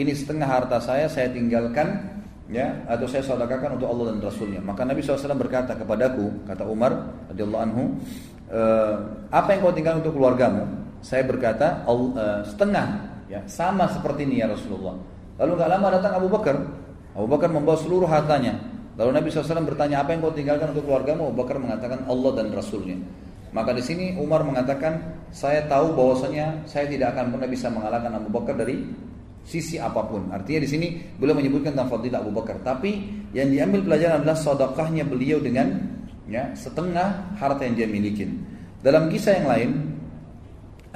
ini setengah harta saya saya tinggalkan ya atau saya sedekahkan untuk Allah dan Rasulnya. Maka Nabi SAW berkata kepadaku, kata Umar radhiyallahu anhu, e, apa yang kau tinggalkan untuk keluargamu? Saya berkata e, setengah, ya sama seperti ini ya Rasulullah. Lalu nggak lama datang Abu Bakar. Abu Bakar membawa seluruh hartanya. Lalu Nabi SAW bertanya apa yang kau tinggalkan untuk keluargamu? Abu Bakar mengatakan Allah dan Rasulnya. Maka di sini Umar mengatakan saya tahu bahwasanya saya tidak akan pernah bisa mengalahkan Abu Bakar dari sisi apa pun. Artinya di sini beliau menyebutkan tentang fadilah Abu Bakar. Tapi yang diambil pelajaran adalah sedekahnya beliau dengan ya setengah harta yang dia miliki. Dalam kisah yang lain,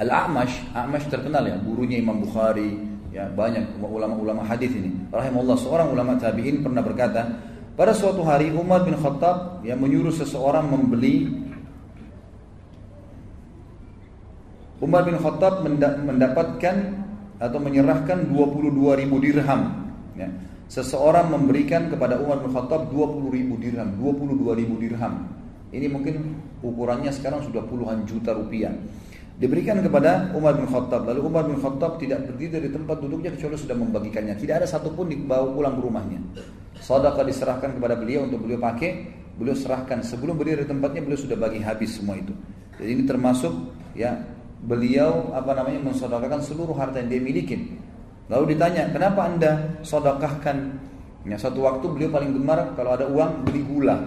Al-A'mash, A'mash terkenal ya, gurunya Imam Bukhari, ya banyak ulama-ulama hadis ini. Rahimahullah seorang ulama tabi'in pernah berkata, pada suatu hari Umar bin Khattab yang menyuruh seseorang membeli Umar bin Khattab mendapatkan atau menyerahkan 22 ribu dirham. Ya. Seseorang memberikan kepada Umar bin Khattab 20 ribu dirham, 22 ribu dirham. Ini mungkin ukurannya sekarang sudah puluhan juta rupiah. Diberikan kepada Umar bin Khattab. Lalu Umar bin Khattab tidak berdiri dari tempat duduknya kecuali sudah membagikannya. Tidak ada satupun dibawa pulang ke rumahnya. Sadaqah diserahkan kepada beliau untuk beliau pakai. Beliau serahkan sebelum berdiri dari tempatnya beliau sudah bagi habis semua itu. Jadi ini termasuk ya beliau apa namanya mensodakakan seluruh harta yang dia miliki. Lalu ditanya, kenapa anda sodakahkan? Ya, satu waktu beliau paling gemar kalau ada uang beli gula.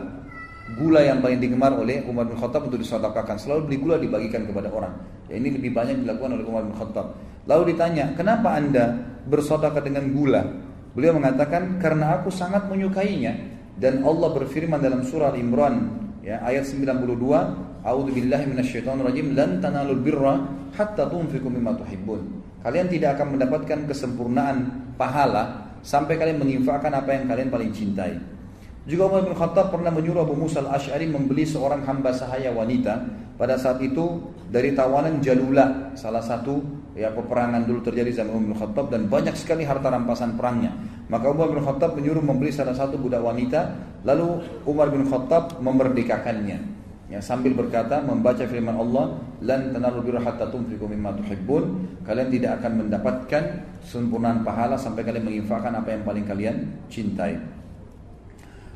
Gula yang paling digemar oleh Umar bin Khattab untuk disodakahkan. Selalu beli gula dibagikan kepada orang. Ya, ini lebih banyak dilakukan oleh Umar bin Khattab. Lalu ditanya, kenapa anda bersodakah dengan gula? Beliau mengatakan, karena aku sangat menyukainya. Dan Allah berfirman dalam surah Imran ya ayat 92 A'udzu billahi minasyaitonir rajim lan tanalul birra hatta tunfiqu mimma tuhibbun. Kalian tidak akan mendapatkan kesempurnaan pahala sampai kalian menginfakkan apa yang kalian paling cintai. Juga Umar bin Khattab pernah menyuruh Abu Musa al-Ash'ari membeli seorang hamba sahaya wanita pada saat itu dari tawanan Jalula, salah satu ya peperangan dulu terjadi zaman Umar bin Khattab dan banyak sekali harta rampasan perangnya. Maka Umar bin Khattab menyuruh membeli salah satu budak wanita, lalu Umar bin Khattab memerdekakannya. Ya, sambil berkata membaca firman Allah, "Lan tanalul birra hatta tunfiqu mimma tuhibbun." Kalian tidak akan mendapatkan sempurnaan pahala sampai kalian menginfakkan apa yang paling kalian cintai.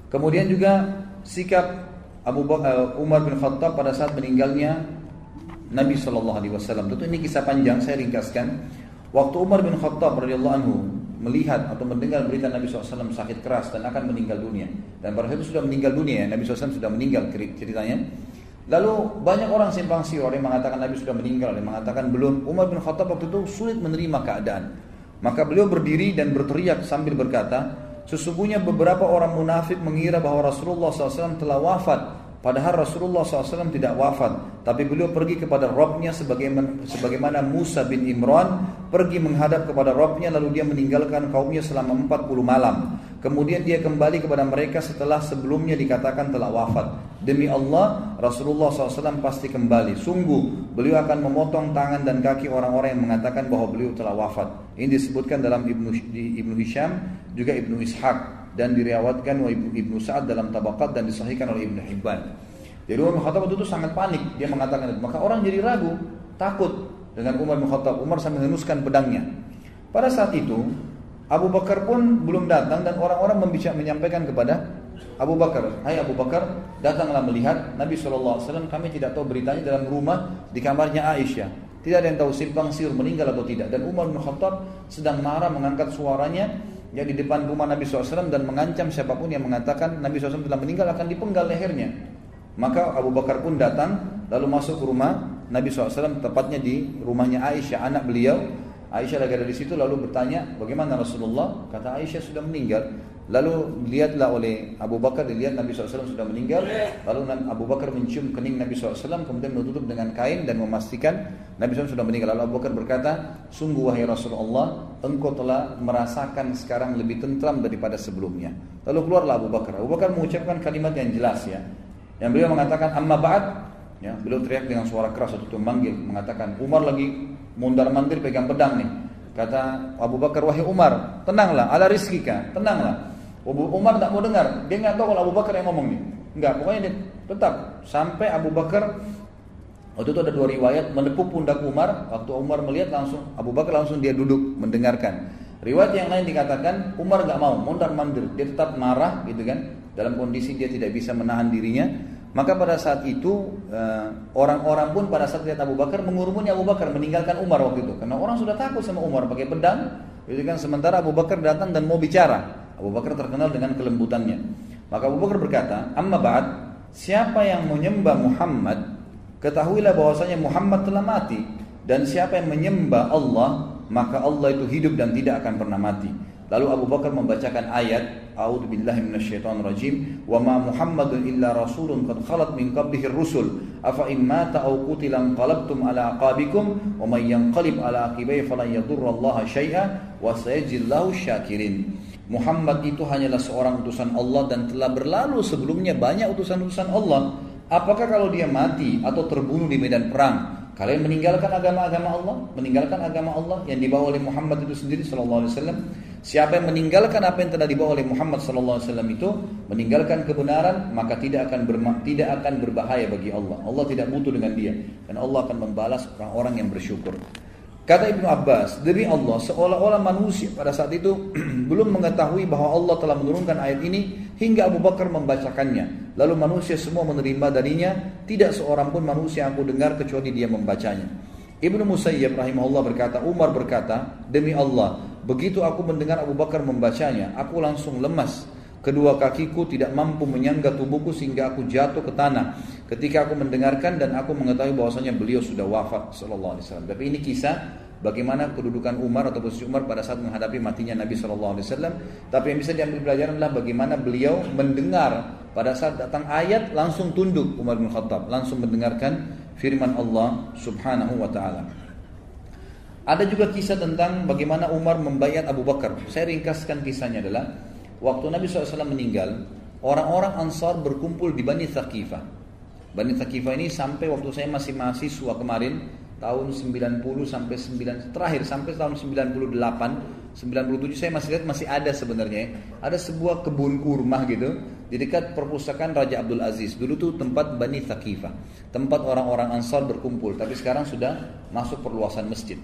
Kemudian juga sikap Abu Bakar, eh, Umar bin Khattab pada saat meninggalnya Nabi Shallallahu Alaihi Wasallam. Tentu ini kisah panjang, saya ringkaskan. Waktu Umar bin Khattab radhiyallahu anhu melihat atau mendengar berita Nabi SAW sakit keras dan akan meninggal dunia. Dan pada saat itu sudah meninggal dunia, ya. Nabi SAW sudah meninggal ceritanya. Lalu banyak orang simpang siur yang mengatakan Nabi sudah meninggal, yang mengatakan belum. Umar bin Khattab waktu itu sulit menerima keadaan. Maka beliau berdiri dan berteriak sambil berkata, Sesungguhnya beberapa orang munafik mengira bahwa Rasulullah SAW telah wafat Padahal Rasulullah SAW tidak wafat Tapi beliau pergi kepada Robnya sebagaimana, sebagaimana Musa bin Imran Pergi menghadap kepada Robnya lalu dia meninggalkan kaumnya selama 40 malam Kemudian dia kembali kepada mereka setelah sebelumnya dikatakan telah wafat Demi Allah Rasulullah SAW pasti kembali Sungguh beliau akan memotong tangan dan kaki orang-orang yang mengatakan bahwa beliau telah wafat Ini disebutkan dalam Ibnu, Ibnu Hisham juga Ibnu Ishaq dan diriwayatkan oleh Ibnu Sa'ad dalam Tabaqat dan disahihkan oleh Ibnu Hibban. Jadi Umar bin itu sangat panik, dia mengatakan itu. Maka orang jadi ragu, takut dengan Umar bin. Umar sambil menuskan pedangnya. Pada saat itu, Abu Bakar pun belum datang dan orang-orang menyampaikan kepada Abu Bakar, Hai Abu Bakar, datanglah melihat Nabi SAW, kami tidak tahu beritanya dalam rumah di kamarnya Aisyah. Tidak ada yang tahu simpang siur meninggal atau tidak. Dan Umar bin Khattab sedang marah mengangkat suaranya ya di depan rumah Nabi SAW dan mengancam siapa pun yang mengatakan Nabi SAW telah meninggal akan dipenggal lehernya. Maka Abu Bakar pun datang lalu masuk ke rumah Nabi SAW tepatnya di rumahnya Aisyah anak beliau. Aisyah lagi ada di situ lalu bertanya bagaimana Rasulullah? Kata Aisyah sudah meninggal. Lalu dilihatlah oleh Abu Bakar, dilihat Nabi SAW sudah meninggal. Lalu Abu Bakar mencium kening Nabi SAW, kemudian menutup dengan kain dan memastikan Nabi SAW sudah meninggal. Lalu Abu Bakar berkata, sungguh wahai Rasulullah, engkau telah merasakan sekarang lebih tentram daripada sebelumnya. Lalu keluarlah Abu Bakar. Abu Bakar mengucapkan kalimat yang jelas ya. Yang beliau mengatakan, amma ba'd, ya, beliau teriak dengan suara keras waktu itu memanggil, mengatakan, Umar lagi mundar mandir pegang pedang nih. Kata Abu Bakar, wahai Umar, tenanglah, ala rizkika, tenanglah. Umar tak mau dengar. Dia nggak tahu kalau Abu Bakar yang ngomong nih. Enggak, pokoknya dia tetap sampai Abu Bakar waktu itu ada dua riwayat menepuk pundak Umar. Waktu Umar melihat langsung Abu Bakar langsung dia duduk mendengarkan. Riwayat yang lain dikatakan Umar gak mau, mondar mandir, dia tetap marah gitu kan, dalam kondisi dia tidak bisa menahan dirinya. Maka pada saat itu eh, orang-orang pun pada saat lihat Abu Bakar mengurumuni Abu Bakar meninggalkan Umar waktu itu karena orang sudah takut sama Umar pakai pedang. Itu kan sementara Abu Bakar datang dan mau bicara. Abu Bakar terkenal dengan kelembutannya. Maka Abu Bakar berkata, "Amma ba'd, siapa yang menyembah Muhammad, ketahuilah bahwasanya Muhammad telah mati dan siapa yang menyembah Allah, maka Allah itu hidup dan tidak akan pernah mati." Lalu Abu Bakar membacakan ayat A'udzu billahi minasyaitonir rajim wa ma Muhammadun illa rasulun qad khalat min qablihi rusul. Afa in mata aw qutila qalabtum ala aqabikum wa may yanqalib ala aqibai falan yadurra Allah syai'a wa sayajillahu syakirin. Muhammad itu hanyalah seorang utusan Allah dan telah berlalu sebelumnya banyak utusan-utusan Allah. Apakah kalau dia mati atau terbunuh di medan perang Kalian meninggalkan agama-agama Allah, meninggalkan agama Allah yang dibawa oleh Muhammad itu sendiri sallallahu alaihi wasallam. Siapa yang meninggalkan apa yang telah dibawa oleh Muhammad wasallam itu, meninggalkan kebenaran, maka tidak akan tidak akan berbahaya bagi Allah. Allah tidak butuh dengan dia dan Allah akan membalas orang-orang yang bersyukur. Kata Ibnu Abbas, demi Allah, seolah-olah manusia pada saat itu belum mengetahui bahwa Allah telah menurunkan ayat ini hingga Abu Bakar membacakannya. Lalu manusia semua menerima darinya, tidak seorang pun manusia yang aku dengar kecuali dia membacanya. Ibnu Musayyib rahimahullah berkata, Umar berkata, demi Allah, begitu aku mendengar Abu Bakar membacanya, aku langsung lemas. Kedua kakiku tidak mampu menyangga tubuhku sehingga aku jatuh ke tanah ketika aku mendengarkan dan aku mengetahui bahwasanya beliau sudah wafat sallallahu alaihi wasallam. Tapi ini kisah bagaimana kedudukan Umar atau posisi Umar pada saat menghadapi matinya Nabi sallallahu alaihi wasallam. Tapi yang bisa diambil pelajaran adalah bagaimana beliau mendengar pada saat datang ayat langsung tunduk Umar bin Khattab, langsung mendengarkan firman Allah Subhanahu wa taala. Ada juga kisah tentang bagaimana Umar membayar Abu Bakar. Saya ringkaskan kisahnya adalah waktu Nabi SAW meninggal, orang-orang Ansar berkumpul di Bani Thaqifah. Bani Thaqifah ini sampai waktu saya masih mahasiswa kemarin tahun 90 sampai 9 terakhir sampai tahun 98 97 saya masih lihat masih ada sebenarnya ada sebuah kebun kurma gitu di dekat perpustakaan Raja Abdul Aziz dulu tuh tempat Bani Thaqifah tempat orang-orang Ansar berkumpul tapi sekarang sudah masuk perluasan masjid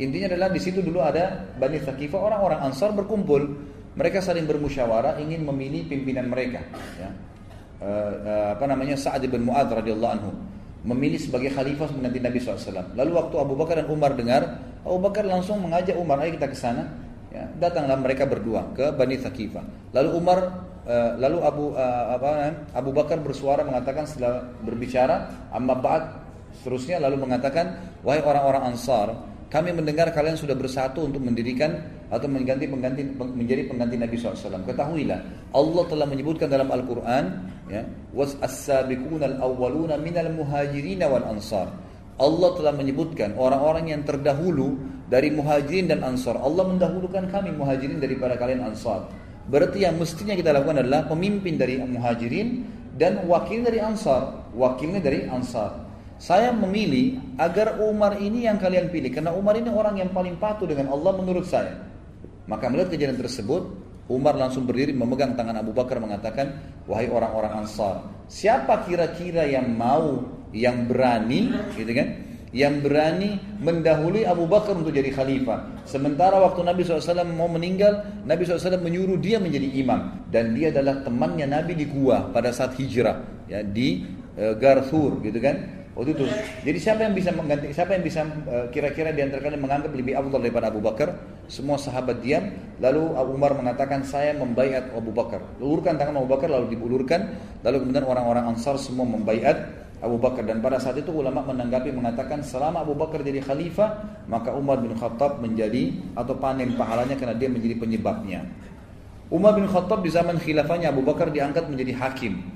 intinya adalah di situ dulu ada Bani Thaqifah orang-orang Ansar berkumpul mereka saling bermusyawarah ingin memilih pimpinan mereka ya uh, apa namanya Sa'ad bin Mu'adz radhiyallahu anhu memilih sebagai khalifah mengganti Nabi SAW. Lalu waktu Abu Bakar dan Umar dengar, Abu Bakar langsung mengajak Umar, ayo kita ke sana. Ya, datanglah mereka berdua ke Bani Thaqifah. Lalu Umar, uh, lalu Abu apa Abu Bakar bersuara mengatakan setelah berbicara, amma ba'd seterusnya lalu mengatakan, wahai orang-orang Ansar, kami mendengar kalian sudah bersatu untuk mendirikan atau mengganti pengganti menjadi pengganti Nabi SAW. Ketahuilah, Allah telah menyebutkan dalam Al-Quran, ya, was as-sabiquna al-awwaluna minal muhajirin wal ansar. Allah telah menyebutkan orang-orang yang terdahulu dari muhajirin dan ansar. Allah mendahulukan kami muhajirin daripada kalian ansar. Berarti yang mestinya kita lakukan adalah pemimpin dari muhajirin dan wakil dari ansar. Wakilnya dari ansar. Saya memilih agar Umar ini yang kalian pilih karena Umar ini orang yang paling patuh dengan Allah menurut saya. Maka melihat kejadian tersebut, Umar langsung berdiri memegang tangan Abu Bakar mengatakan, "Wahai orang-orang Ansar, siapa kira-kira yang mau, yang berani, gitu kan? Yang berani mendahului Abu Bakar untuk jadi khalifah. Sementara waktu Nabi SAW mau meninggal, Nabi SAW menyuruh dia menjadi imam. Dan dia adalah temannya Nabi di gua pada saat hijrah. ya Di e, Garthur gitu kan. Waktu itu. Jadi siapa yang bisa mengganti siapa yang bisa eh, kira-kira di antara kalian menganggap lebih afdal daripada Abu Bakar? Semua sahabat diam, lalu Abu Umar mengatakan saya membaiat Abu Bakar. Ulurkan tangan Abu Bakar lalu diulurkan, lalu kemudian orang-orang Ansar semua membaiat Abu Bakar dan pada saat itu ulama menanggapi mengatakan selama Abu Bakar jadi khalifah, maka Umar bin Khattab menjadi atau panen pahalanya karena dia menjadi penyebabnya. Umar bin Khattab di zaman khilafahnya Abu Bakar diangkat menjadi hakim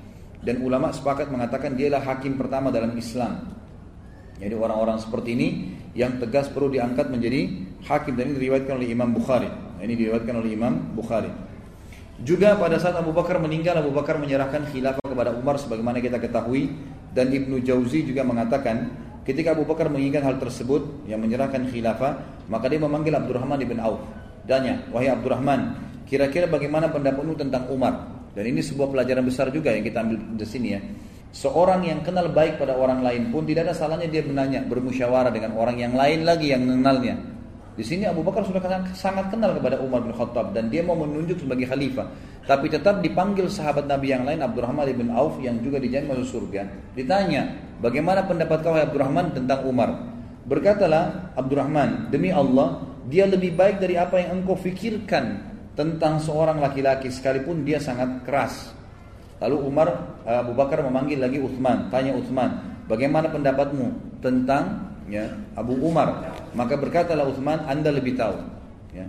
dan ulama sepakat mengatakan dialah hakim pertama dalam Islam. Jadi orang-orang seperti ini yang tegas perlu diangkat menjadi hakim dan ini diriwayatkan oleh Imam Bukhari. Ini diriwayatkan oleh Imam Bukhari. Juga pada saat Abu Bakar meninggal, Abu Bakar menyerahkan khilafah kepada Umar sebagaimana kita ketahui dan Ibnu Jauzi juga mengatakan ketika Abu Bakar menginginkan hal tersebut yang menyerahkan khilafah, maka dia memanggil Abdurrahman bin Auf. Danya, wahai Abdurrahman, kira-kira bagaimana pendapatmu tentang Umar? Dan ini sebuah pelajaran besar juga yang kita ambil di sini ya. Seorang yang kenal baik pada orang lain pun tidak ada salahnya dia menanya, bermusyawarah dengan orang yang lain lagi yang mengenalnya. Di sini Abu Bakar sudah sangat kenal kepada Umar bin Khattab dan dia mau menunjuk sebagai khalifah. Tapi tetap dipanggil sahabat Nabi yang lain Abdurrahman bin Auf yang juga dijamin masuk surga. Ditanya, bagaimana pendapat kau Abdurrahman tentang Umar? Berkatalah Abdurrahman, demi Allah, dia lebih baik dari apa yang engkau fikirkan tentang seorang laki-laki sekalipun dia sangat keras. Lalu Umar Abu Bakar memanggil lagi Uthman, tanya Uthman, bagaimana pendapatmu tentang ya Abu Umar? Maka berkatalah Uthman anda lebih tahu. Ya.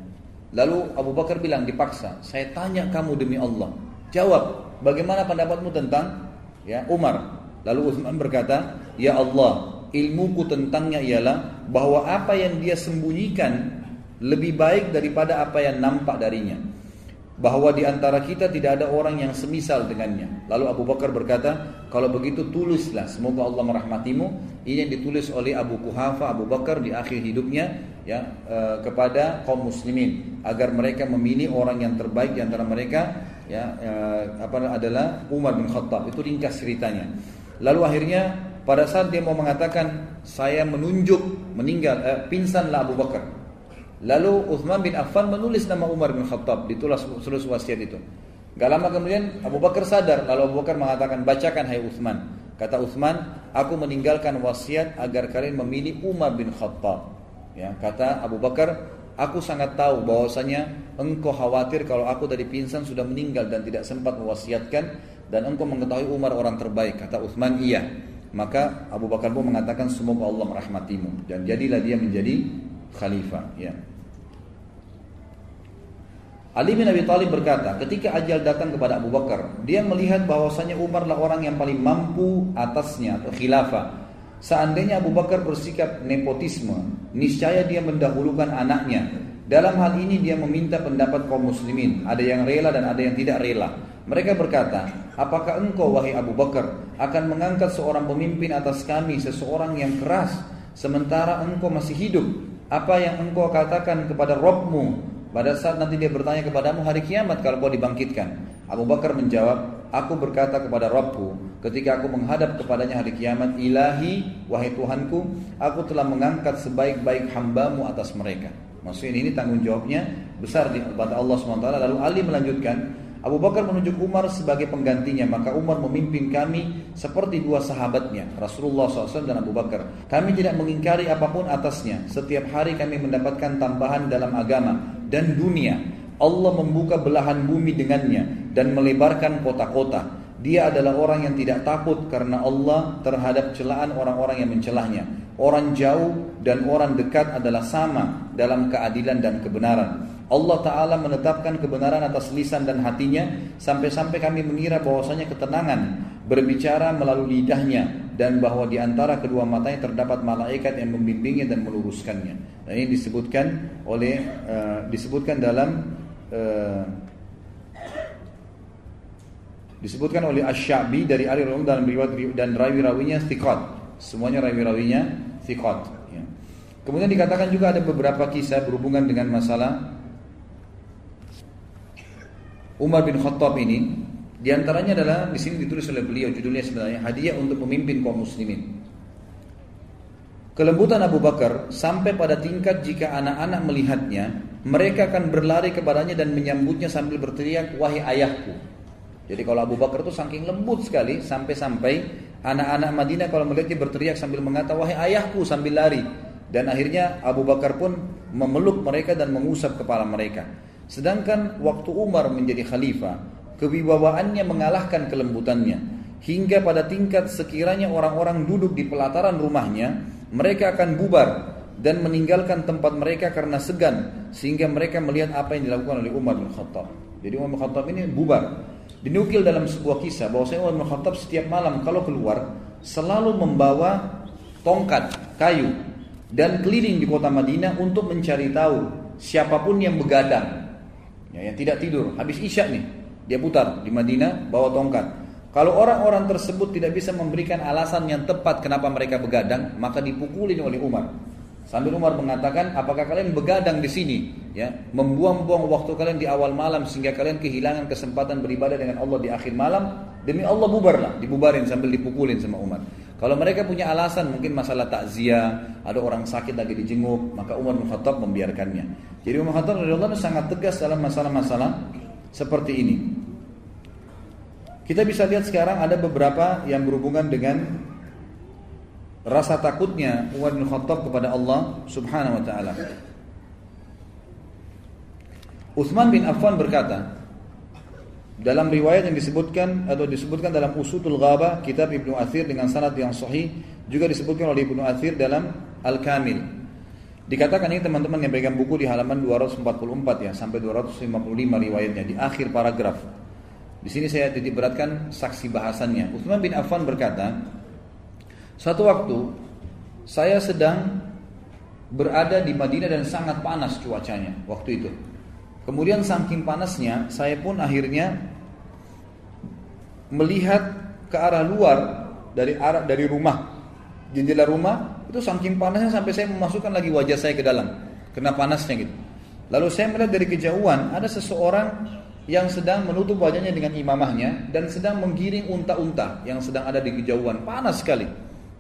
Lalu Abu Bakar bilang dipaksa saya tanya kamu demi Allah. Jawab bagaimana pendapatmu tentang ya Umar? Lalu Uthman berkata ya Allah ilmuku tentangnya ialah bahwa apa yang dia sembunyikan lebih baik daripada apa yang nampak darinya bahwa di antara kita tidak ada orang yang semisal dengannya. Lalu Abu Bakar berkata, kalau begitu tulislah, semoga Allah merahmatimu. Ini yang ditulis oleh Abu Kuhafa Abu Bakar di akhir hidupnya ya e, kepada kaum muslimin agar mereka memilih orang yang terbaik di antara mereka ya e, apa adalah Umar bin Khattab. Itu ringkas ceritanya. Lalu akhirnya pada saat dia mau mengatakan saya menunjuk meninggal e, pingsanlah Abu Bakar Lalu Uthman bin Affan menulis nama Umar bin Khattab ditulis tulis wasiat itu. Gak lama kemudian Abu Bakar sadar lalu Abu Bakar mengatakan bacakan hai Uthman. Kata Uthman, aku meninggalkan wasiat agar kalian memilih Umar bin Khattab. Ya, kata Abu Bakar, aku sangat tahu bahwasanya engkau khawatir kalau aku dari pingsan sudah meninggal dan tidak sempat mewasiatkan dan engkau mengetahui Umar orang terbaik. Kata Uthman, iya. Maka Abu Bakar pun mengatakan semoga Allah merahmatimu dan jadilah dia menjadi khalifah. Ya. Ali bin Abi Thalib berkata, ketika ajal datang kepada Abu Bakar, dia melihat bahwasanya Umar lah orang yang paling mampu atasnya atau khilafah. Seandainya Abu Bakar bersikap nepotisme, niscaya dia mendahulukan anaknya. Dalam hal ini dia meminta pendapat kaum muslimin, ada yang rela dan ada yang tidak rela. Mereka berkata, apakah engkau wahai Abu Bakar akan mengangkat seorang pemimpin atas kami, seseorang yang keras, sementara engkau masih hidup? Apa yang engkau katakan kepada Robmu pada saat nanti dia bertanya kepadamu hari kiamat kalau kau dibangkitkan. Abu Bakar menjawab, aku berkata kepada Rabbku ketika aku menghadap kepadanya hari kiamat, ilahi, wahai Tuhanku, aku telah mengangkat sebaik-baik hambamu atas mereka. Maksudnya ini tanggung jawabnya besar di mata Allah SWT. Lalu Ali melanjutkan, Abu Bakar menunjuk Umar sebagai penggantinya, maka Umar memimpin kami seperti dua sahabatnya, Rasulullah SAW dan Abu Bakar. Kami tidak mengingkari apa pun atasnya. Setiap hari kami mendapatkan tambahan dalam agama dan dunia. Allah membuka belahan bumi dengannya dan melebarkan kota-kota. Dia adalah orang yang tidak takut karena Allah terhadap celaan orang-orang yang mencelahnya. Orang jauh dan orang dekat adalah sama dalam keadilan dan kebenaran. Allah Ta'ala menetapkan kebenaran atas lisan dan hatinya sampai-sampai kami mengira bahwasanya ketenangan berbicara melalui lidahnya dan bahwa di antara kedua matanya terdapat malaikat yang membimbingnya dan meluruskannya. Dan ini disebutkan oleh uh, disebutkan dalam uh, disebutkan oleh Asy-Sya'bi dari Ali radhiyallahu dalam riwayat dan rawi-rawinya thiqat. Semuanya rawi-rawinya thiqat. Ya. Kemudian dikatakan juga ada beberapa kisah berhubungan dengan masalah Umar bin Khattab ini di antaranya adalah di sini ditulis oleh beliau judulnya sebenarnya hadiah untuk memimpin kaum muslimin. Kelembutan Abu Bakar sampai pada tingkat jika anak-anak melihatnya, mereka akan berlari kepadanya dan menyambutnya sambil berteriak, "Wahai ayahku." Jadi kalau Abu Bakar itu saking lembut sekali sampai-sampai anak-anak Madinah kalau melihatnya berteriak sambil mengatakan, "Wahai ayahku" sambil lari. Dan akhirnya Abu Bakar pun memeluk mereka dan mengusap kepala mereka. Sedangkan waktu Umar menjadi khalifah, kewibawaannya mengalahkan kelembutannya. Hingga pada tingkat sekiranya orang-orang duduk di pelataran rumahnya, mereka akan bubar dan meninggalkan tempat mereka karena segan sehingga mereka melihat apa yang dilakukan oleh Umar bin Khattab. Jadi Umar bin Khattab ini bubar. Dinukil dalam sebuah kisah bahwa Umar bin Khattab setiap malam kalau keluar selalu membawa tongkat kayu dan keliling di kota Madinah untuk mencari tahu siapa pun yang begadang ya, yang tidak tidur habis isya nih dia putar di Madinah bawa tongkat. Kalau orang-orang tersebut tidak bisa memberikan alasan yang tepat kenapa mereka begadang maka dipukulin oleh Umar. Sambil Umar mengatakan apakah kalian begadang di sini? Ya membuang-buang waktu kalian di awal malam sehingga kalian kehilangan kesempatan beribadah dengan Allah di akhir malam. Demi Allah bubarlah. Dibubarin sambil dipukulin sama Umar. Kalau mereka punya alasan mungkin masalah takziah, ada orang sakit lagi dijenguk, maka Umar bin membiarkannya. Jadi Umar bin Khattab sangat tegas dalam masalah-masalah seperti ini. Kita bisa lihat sekarang ada beberapa yang berhubungan dengan rasa takutnya Umar bin Khattab kepada Allah Subhanahu wa taala. Utsman bin Affan berkata, dalam riwayat yang disebutkan atau disebutkan dalam Usutul Ghaba kitab Ibnu Athir dengan sanad yang sahih juga disebutkan oleh Ibnu Athir dalam Al-Kamil. Dikatakan ini teman-teman yang pegang buku di halaman 244 ya sampai 255 riwayatnya di akhir paragraf. Di sini saya titik beratkan saksi bahasannya. Utsman bin Affan berkata, "Suatu waktu saya sedang berada di Madinah dan sangat panas cuacanya waktu itu. Kemudian saking panasnya, saya pun akhirnya melihat ke arah luar dari arah dari rumah jendela rumah itu saking panasnya sampai saya memasukkan lagi wajah saya ke dalam kena panasnya gitu. Lalu saya melihat dari kejauhan ada seseorang yang sedang menutup wajahnya dengan imamahnya dan sedang menggiring unta-unta yang sedang ada di kejauhan panas sekali.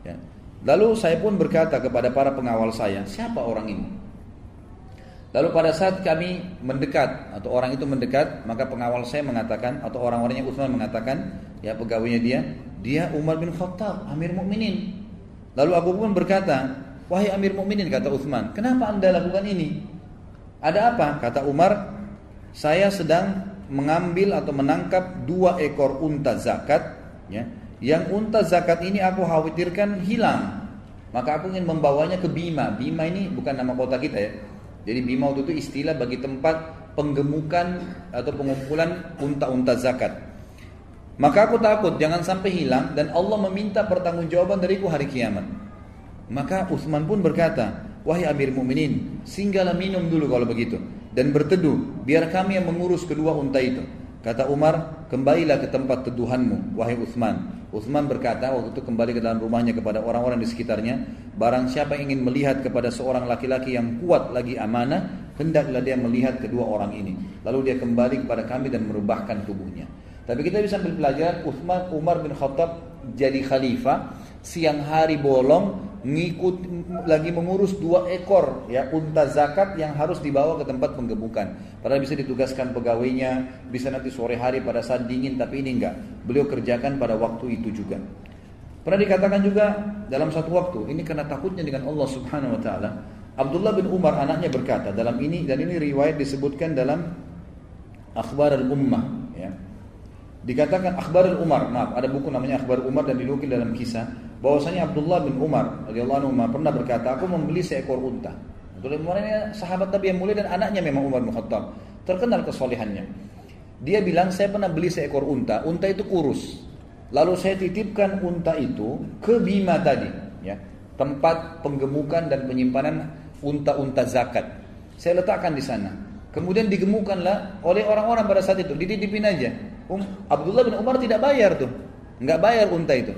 Ya. Lalu saya pun berkata kepada para pengawal saya, siapa orang ini? Lalu pada saat kami mendekat atau orang itu mendekat, maka pengawal saya mengatakan atau orang-orangnya Utsman mengatakan, ya pegawainya dia, dia Umar bin Khattab, Amir Mukminin. Lalu Abu pun berkata, wahai Amir Mukminin kata Utsman, kenapa anda lakukan ini? Ada apa? Kata Umar, saya sedang mengambil atau menangkap dua ekor unta zakat, ya. Yang unta zakat ini aku khawatirkan hilang. Maka aku ingin membawanya ke Bima. Bima ini bukan nama kota kita ya jadi Bima itu istilah bagi tempat penggemukan atau pengumpulan unta-unta zakat. Maka aku takut jangan sampai hilang dan Allah meminta pertanggungjawaban dariku hari kiamat. Maka Utsman pun berkata, "Wahai Amir Mukminin, singgahlah minum dulu kalau begitu dan berteduh, biar kami yang mengurus kedua unta itu." Kata Umar, kembalilah ke tempat teduhanmu, wahai Uthman. Uthman berkata waktu itu kembali ke dalam rumahnya kepada orang-orang di sekitarnya, barang siapa ingin melihat kepada seorang laki-laki yang kuat lagi amanah, hendaklah dia melihat kedua orang ini. Lalu dia kembali kepada kami dan merubahkan tubuhnya. Tapi kita bisa ambil pelajaran Uthman Umar bin Khattab jadi khalifah, siang hari bolong ngikut lagi mengurus dua ekor ya unta zakat yang harus dibawa ke tempat penggemukan. Padahal bisa ditugaskan pegawainya, bisa nanti sore hari pada saat dingin, tapi ini enggak. Beliau kerjakan pada waktu itu juga. Pernah dikatakan juga dalam satu waktu, ini karena takutnya dengan Allah Subhanahu wa taala, Abdullah bin Umar anaknya berkata dalam ini dan ini riwayat disebutkan dalam Akhbar al-Ummah ya. Dikatakan Akhbar al-Umar, maaf, ada buku namanya Akhbar Umar dan dinukil dalam kisah bahwasanya Abdullah bin Umar radhiyallahu anhu pernah berkata, aku membeli seekor unta. Abdullah bin Umar ini sahabat Nabi yang mulia dan anaknya memang Umar bin Khattab. Terkenal kesolehannya. Dia bilang, saya pernah beli seekor unta, unta itu kurus. Lalu saya titipkan unta itu ke Bima tadi, ya, tempat penggemukan dan penyimpanan unta-unta zakat. Saya letakkan di sana. Kemudian digemukanlah oleh orang-orang pada saat itu, dititipin aja. Um, Abdullah bin Umar tidak bayar tuh, nggak bayar unta itu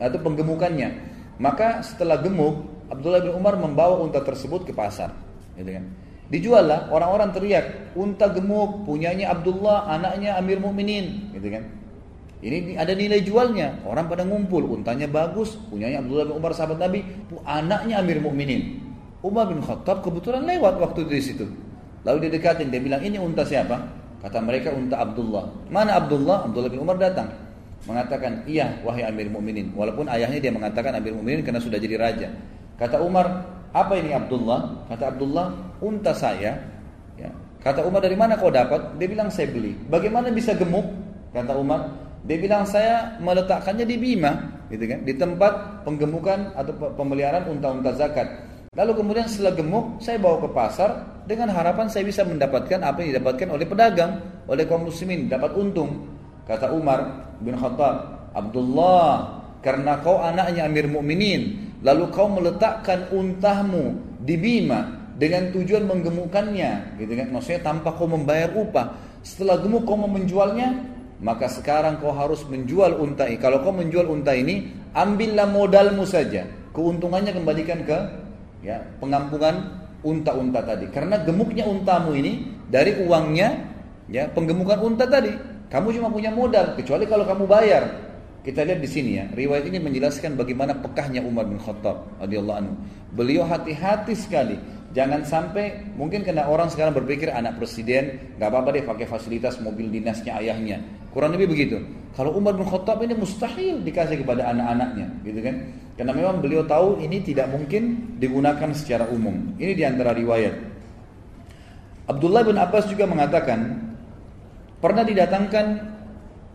atau penggemukannya. Maka setelah gemuk, Abdullah bin Umar membawa unta tersebut ke pasar. Gitu kan. Dijual lah, orang-orang teriak, unta gemuk, punyanya Abdullah, anaknya Amir Mukminin, gitu kan. Ini ada nilai jualnya. Orang pada ngumpul, untanya bagus, punyanya Abdullah bin Umar sahabat Nabi, anaknya Amir Mukminin. Umar bin Khattab kebetulan lewat waktu di situ. Lalu dia dekatin, dia bilang, "Ini unta siapa?" Kata mereka unta Abdullah. Mana Abdullah? Abdullah bin Umar datang. Mengatakan iya wahai Amir Mukminin walaupun ayahnya dia mengatakan Amir Mukminin karena sudah jadi raja. Kata Umar apa ini Abdullah? Kata Abdullah unta saya. Ya. kata Umar dari mana kau dapat? Dia bilang saya beli. Bagaimana bisa gemuk? Kata Umar dia bilang saya meletakkannya di Bima gitu kan di tempat penggemukan atau pemeliharaan unta-unta zakat lalu kemudian setelah gemuk saya bawa ke pasar dengan harapan saya bisa mendapatkan apa yang didapatkan oleh pedagang oleh kaum muslimin dapat untung Kata Umar bin Khattab, Abdullah, karena kau anaknya Amir Mukminin, lalu kau meletakkan untahmu di Bima dengan tujuan menggemukkannya, gitu kan? Maksudnya tanpa kau membayar upah. Setelah gemuk kau mau menjualnya, maka sekarang kau harus menjual unta ini. Kalau kau menjual unta ini, ambillah modalmu saja. Keuntungannya kembalikan ke ya pengampungan unta-unta tadi. Karena gemuknya untamu ini dari uangnya ya penggemukan unta tadi. Kamu cuma punya modal, kecuali kalau kamu bayar. Kita lihat di sini ya, riwayat ini menjelaskan bagaimana pekahnya Umar bin Khattab radhiyallahu anhu. Beliau hati-hati sekali. Jangan sampai mungkin kena orang sekarang berpikir anak presiden nggak apa-apa deh pakai fasilitas mobil dinasnya ayahnya. Kurang lebih begitu. Kalau Umar bin Khattab ini mustahil dikasih kepada anak-anaknya, gitu kan? Karena memang beliau tahu ini tidak mungkin digunakan secara umum. Ini di antara riwayat. Abdullah bin Abbas juga mengatakan pernah didatangkan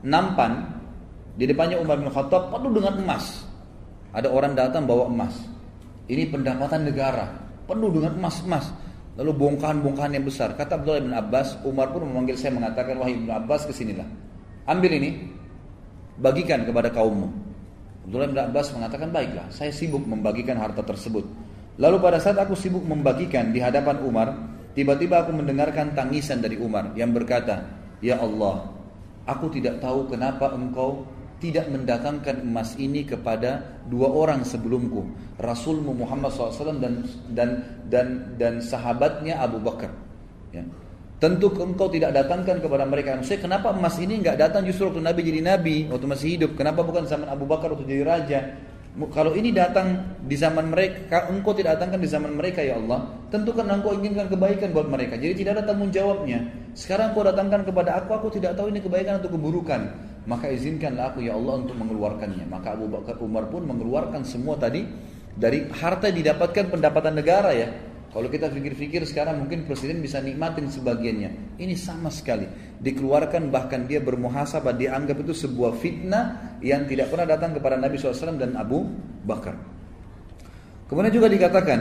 nampan di depannya Umar bin Khattab penuh dengan emas. Ada orang datang bawa emas. Ini pendapatan negara, penuh dengan emas-emas. Lalu bongkahan-bongkahan yang besar. Kata Abdullah bin Abbas, Umar pun memanggil saya mengatakan, wahai bin Abbas ke sinilah. Ambil ini, bagikan kepada kaummu. Abdullah bin Abbas mengatakan, baiklah, saya sibuk membagikan harta tersebut. Lalu pada saat aku sibuk membagikan di hadapan Umar, tiba-tiba aku mendengarkan tangisan dari Umar yang berkata, Ya Allah, aku tidak tahu kenapa engkau tidak mendatangkan emas ini kepada dua orang sebelumku Rasulmu Muhammad SAW dan dan dan dan sahabatnya Abu Bakar. Ya. tentu engkau tidak datangkan kepada mereka. Saya kenapa emas ini nggak datang? Justru waktu Nabi jadi Nabi waktu masih hidup kenapa bukan zaman Abu Bakar waktu jadi raja kalau ini datang di zaman mereka, engkau tidak datangkan di zaman mereka ya Allah, tentu kan engkau inginkan kebaikan buat mereka. Jadi tidak ada tanggung jawabnya. Sekarang engkau datangkan kepada aku, aku tidak tahu ini kebaikan atau keburukan. Maka izinkanlah aku ya Allah untuk mengeluarkannya. Maka Abu Bakar Umar pun mengeluarkan semua tadi dari harta yang didapatkan pendapatan negara ya. Kalau kita pikir-pikir sekarang mungkin presiden bisa nikmatin sebagiannya. Ini sama sekali. Dikeluarkan bahkan dia bermuhasabah. Dianggap itu sebuah fitnah yang tidak pernah datang kepada Nabi SAW dan Abu Bakar. Kemudian juga dikatakan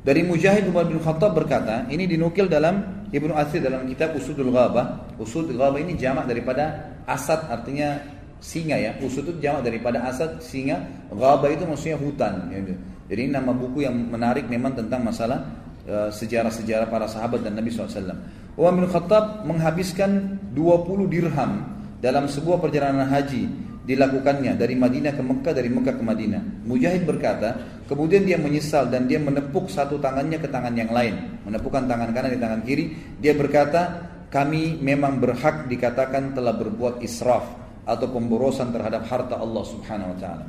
dari Mujahid Umar bin Khattab berkata, ini dinukil dalam Ibnu Athir dalam kitab Usudul Ghabah. Usudul Ghabah ini jamak daripada asad artinya singa ya. Usud itu jamak daripada asad singa. Ghabah itu maksudnya hutan. Ya. Jadi nama buku yang menarik memang tentang masalah eh, sejarah-sejarah para sahabat dan Nabi SAW. Umar bin Khattab menghabiskan 20 dirham dalam sebuah perjalanan haji dilakukannya dari Madinah ke Mekah, dari Mekah ke Madinah. Mujahid berkata, kemudian dia menyesal dan dia menepuk satu tangannya ke tangan yang lain. Menepukkan tangan kanan di tangan kiri. Dia berkata, kami memang berhak dikatakan telah berbuat israf atau pemborosan terhadap harta Allah Subhanahu wa taala.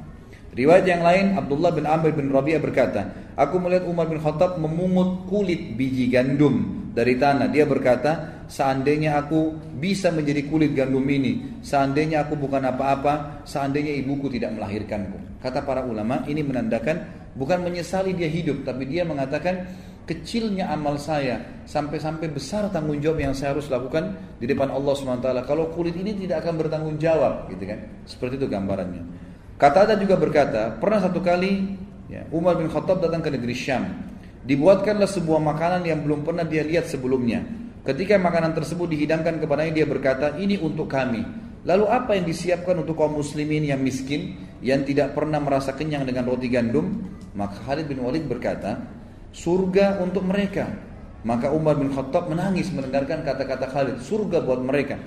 Riwayat yang lain Abdullah bin Amr bin Rabi'ah berkata, aku melihat Umar bin Khattab memungut kulit biji gandum dari tanah. Dia berkata, seandainya aku bisa menjadi kulit gandum ini, seandainya aku bukan apa-apa, seandainya ibuku tidak melahirkanku. Kata para ulama, ini menandakan bukan menyesali dia hidup, tapi dia mengatakan kecilnya amal saya sampai-sampai besar tanggung jawab yang saya harus lakukan di depan Allah SWT. Kalau kulit ini tidak akan bertanggung jawab, gitu kan? Seperti itu gambarannya. Kata ada juga berkata, pernah satu kali ya, Umar bin Khattab datang ke negeri Syam. Dibuatkanlah sebuah makanan yang belum pernah dia lihat sebelumnya. Ketika makanan tersebut dihidangkan kepadanya, dia berkata, ini untuk kami. Lalu apa yang disiapkan untuk kaum muslimin yang miskin, yang tidak pernah merasa kenyang dengan roti gandum? Maka Khalid bin Walid berkata, surga untuk mereka. Maka Umar bin Khattab menangis mendengarkan kata-kata Khalid, surga buat mereka.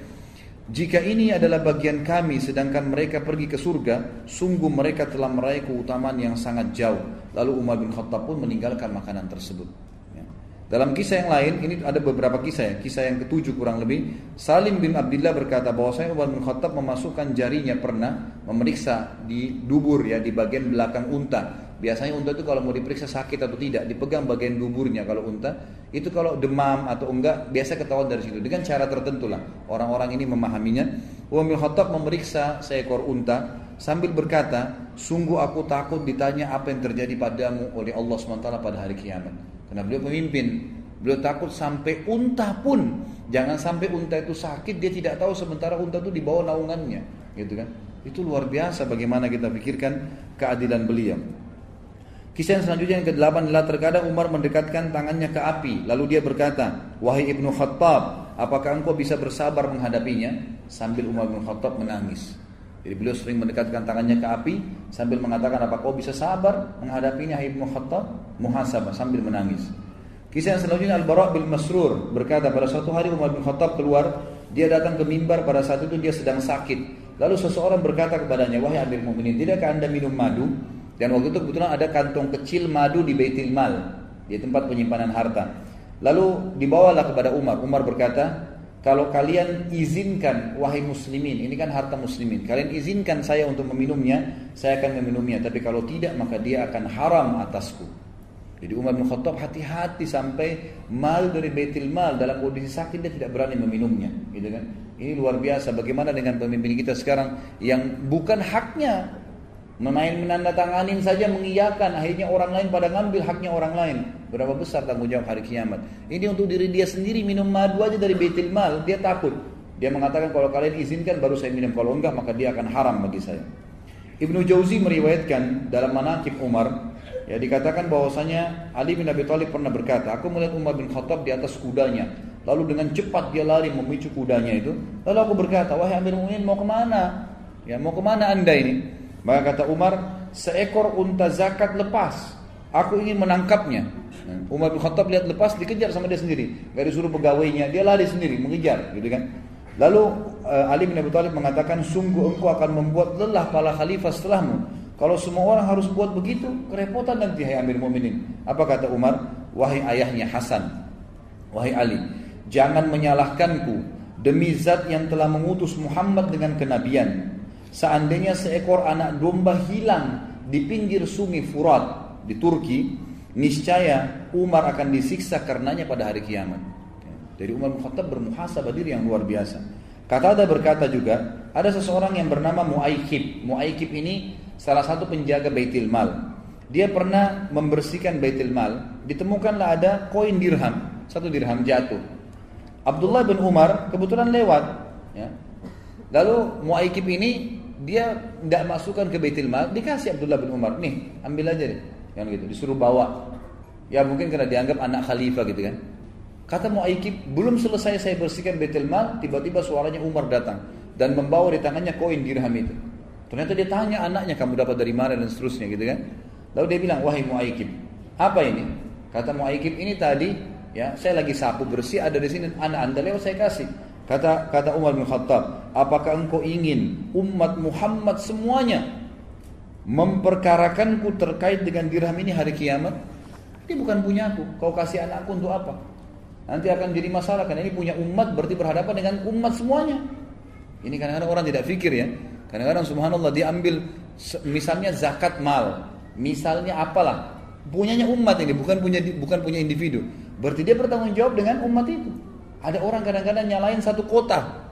Jika ini adalah bagian kami sedangkan mereka pergi ke surga, sungguh mereka telah meraih keutamaan yang sangat jauh. Lalu Umar bin Khattab pun meninggalkan makanan tersebut. Ya. Dalam kisah yang lain, ini ada beberapa kisah ya. Kisah yang ketujuh kurang lebih. Salim bin Abdullah berkata bahwa saya Umar bin Khattab memasukkan jarinya pernah memeriksa di dubur ya di bagian belakang unta Biasanya unta itu kalau mau diperiksa sakit atau tidak, dipegang bagian duburnya kalau unta. Itu kalau demam atau enggak, biasa ketahuan dari situ. Dengan cara tertentu lah. Orang-orang ini memahaminya. Umar bin Khattab memeriksa seekor unta sambil berkata, sungguh aku takut ditanya apa yang terjadi padamu oleh Allah SWT pada hari kiamat. Karena beliau pemimpin, beliau takut sampai unta pun, jangan sampai unta itu sakit, dia tidak tahu sementara unta itu di bawah naungannya, gitu kan? Itu luar biasa bagaimana kita pikirkan keadilan beliau. Kisah yang selanjutnya yang ke-8 adalah terkadang Umar mendekatkan tangannya ke api. Lalu dia berkata, Wahai Ibnu Khattab, apakah engkau bisa bersabar menghadapinya? Sambil Umar bin Khattab menangis. Jadi beliau sering mendekatkan tangannya ke api sambil mengatakan, apakah kau bisa sabar menghadapinya, Hai Ibnu Khattab? Muhasabah sambil menangis. Kisah yang selanjutnya Al-Bara' bin Masrur berkata pada suatu hari Umar bin Khattab keluar, dia datang ke mimbar pada saat itu dia sedang sakit. Lalu seseorang berkata kepadanya, "Wahai Amir Mukminin, tidakkah Anda minum madu?" Dan waktu itu kebetulan ada kantong kecil madu di Baitul Mal, di tempat penyimpanan harta. Lalu dibawalah kepada Umar. Umar berkata, kalau kalian izinkan wahai muslimin, ini kan harta muslimin. Kalian izinkan saya untuk meminumnya, saya akan meminumnya. Tapi kalau tidak maka dia akan haram atasku. Jadi Umar bin Khattab hati-hati sampai mal dari Baitul Mal dalam kondisi sakit dia tidak berani meminumnya, gitu kan? Ini luar biasa. Bagaimana dengan pemimpin kita sekarang yang bukan haknya Memain menandatanganin saja mengiyakan akhirnya orang lain pada ngambil haknya orang lain. Berapa besar tanggung jawab hari kiamat? Ini untuk diri dia sendiri minum madu aja dari betil mal, dia takut. Dia mengatakan kalau kalian izinkan baru saya minum, kalau enggak maka dia akan haram bagi saya. Ibnu Jauzi meriwayatkan dalam manakib Umar ya dikatakan bahwasanya Ali bin Abi Thalib pernah berkata, aku melihat Umar bin Khattab di atas kudanya, lalu dengan cepat dia lari memicu kudanya itu. Lalu aku berkata, wahai Amir Mu'minin mau ke mana? Ya mau ke mana anda ini? Maka kata Umar, seekor unta zakat lepas. Aku ingin menangkapnya. Umar bin Khattab lihat lepas dikejar sama dia sendiri. Gak disuruh pegawainya, dia lari sendiri mengejar, gitu kan. Lalu uh, Ali bin Abi Thalib mengatakan, sungguh engkau akan membuat lelah para khalifah setelahmu. Kalau semua orang harus buat begitu, kerepotan nanti hai Amir Mu'minin. Apa kata Umar? Wahai ayahnya Hasan, wahai Ali, jangan menyalahkanku demi zat yang telah mengutus Muhammad dengan kenabian Seandainya seekor anak domba hilang di pinggir sungai Furat di Turki, niscaya Umar akan disiksa karenanya pada hari kiamat. Jadi Umar bin Khattab bermuhasabah diri yang luar biasa. Kata ada berkata juga, ada seseorang yang bernama Muaikib. Muaikib ini salah satu penjaga Baitul Mal. Dia pernah membersihkan Baitul Mal, ditemukanlah ada koin dirham, satu dirham jatuh. Abdullah bin Umar kebetulan lewat, ya. Lalu Muaikib ini dia tidak masukkan ke Baitul Mal, dikasih Abdullah bin Umar, nih ambil aja deh, yang gitu, disuruh bawa. Ya mungkin karena dianggap anak khalifah gitu kan. Kata Mu'aikib, belum selesai saya bersihkan Baitul Mal, tiba-tiba suaranya Umar datang dan membawa di tangannya koin dirham itu. Ternyata dia tanya anaknya, kamu dapat dari mana dan seterusnya gitu kan. Lalu dia bilang, wahai Mu'aikib, apa ini? Kata Mu'aikib, ini tadi ya saya lagi sapu bersih ada di sini anak anda lewat saya kasih. Kata kata Umar bin Khattab, apakah engkau ingin umat Muhammad semuanya memperkarakanku terkait dengan dirham ini hari kiamat? Ini bukan punya aku. Kau kasih anakku untuk apa? Nanti akan jadi masalah karena ini punya umat berarti berhadapan dengan umat semuanya. Ini kadang-kadang orang tidak fikir ya. Kadang-kadang subhanallah dia ambil misalnya zakat mal, misalnya apalah, punyanya umat ini bukan punya bukan punya individu. Berarti dia bertanggung jawab dengan umat itu. Ada orang kadang-kadang nyalain satu kota.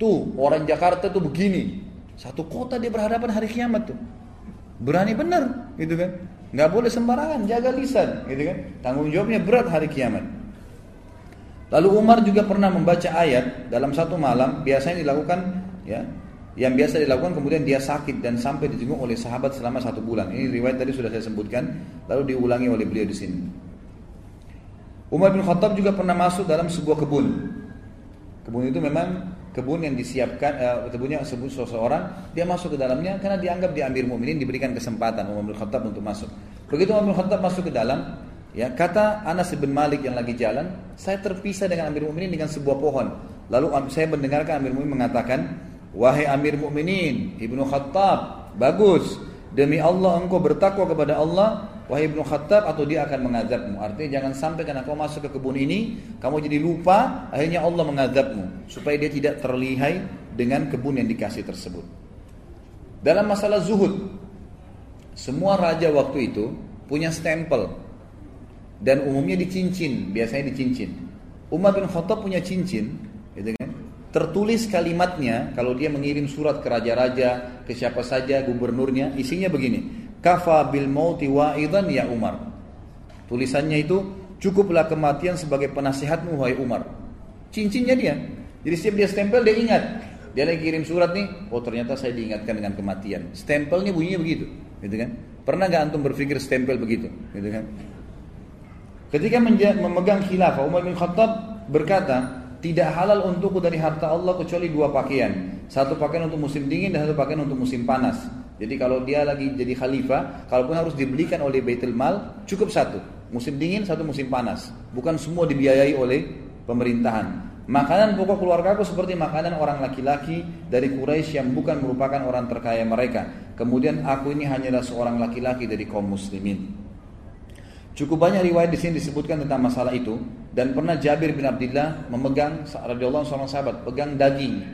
Tuh, orang Jakarta tuh begini. Satu kota dia berhadapan hari kiamat tuh. Berani benar, gitu kan? Nggak boleh sembarangan, jaga lisan, gitu kan? Tanggung jawabnya berat hari kiamat. Lalu Umar juga pernah membaca ayat dalam satu malam, biasanya dilakukan ya, yang biasa dilakukan kemudian dia sakit dan sampai dijenguk oleh sahabat selama satu bulan. Ini riwayat tadi sudah saya sebutkan, lalu diulangi oleh beliau di sini. Umar bin Khattab juga pernah masuk dalam sebuah kebun. Kebun itu memang kebun yang disiapkan, uh, kebunnya sebut seseorang, dia masuk ke dalamnya karena dianggap di Amir Mukminin diberikan kesempatan Umar bin Khattab untuk masuk. Begitu Umar bin Khattab masuk ke dalam, ya kata Anas bin Malik yang lagi jalan, saya terpisah dengan Amir Mukminin dengan sebuah pohon. Lalu saya mendengarkan Amir Mukminin mengatakan, wahai Amir Mukminin, Ibnu Khattab, bagus. Demi Allah engkau bertakwa kepada Allah Wahai Ibnu Khattab atau dia akan mengazabmu. Artinya jangan sampai karena kau masuk ke kebun ini, kamu jadi lupa, akhirnya Allah mengazabmu. Supaya dia tidak terlihai dengan kebun yang dikasih tersebut. Dalam masalah zuhud, semua raja waktu itu punya stempel. Dan umumnya dicincin, biasanya dicincin. Umar bin Khattab punya cincin, gitu kan? Tertulis kalimatnya kalau dia mengirim surat ke raja-raja, ke siapa saja, gubernurnya, isinya begini. Kafa bil mauti wa'idan ya Umar. Tulisannya itu cukuplah kematian sebagai penasihatmu wahai Umar. Cincinnya dia. Jadi setiap dia stempel dia ingat. Dia lagi kirim surat nih, oh ternyata saya diingatkan dengan kematian. Stempelnya bunyinya begitu, gitu kan? Pernah nggak antum berpikir stempel begitu, gitu kan? Ketika memegang khilafah, Umar bin Khattab berkata, tidak halal untukku dari harta Allah kecuali dua pakaian. Satu pakaian untuk musim dingin dan satu pakaian untuk musim panas. Jadi kalau dia lagi jadi khalifah, kalaupun harus dibelikan oleh Baitul Mal, cukup satu. Musim dingin, satu musim panas. Bukan semua dibiayai oleh pemerintahan. Makanan pokok keluarga aku seperti makanan orang laki-laki dari Quraisy yang bukan merupakan orang terkaya mereka. Kemudian aku ini hanyalah seorang laki-laki dari kaum muslimin. Cukup banyak riwayat di sini disebutkan tentang masalah itu dan pernah Jabir bin Abdullah memegang radhiyallahu seorang sahabat pegang daging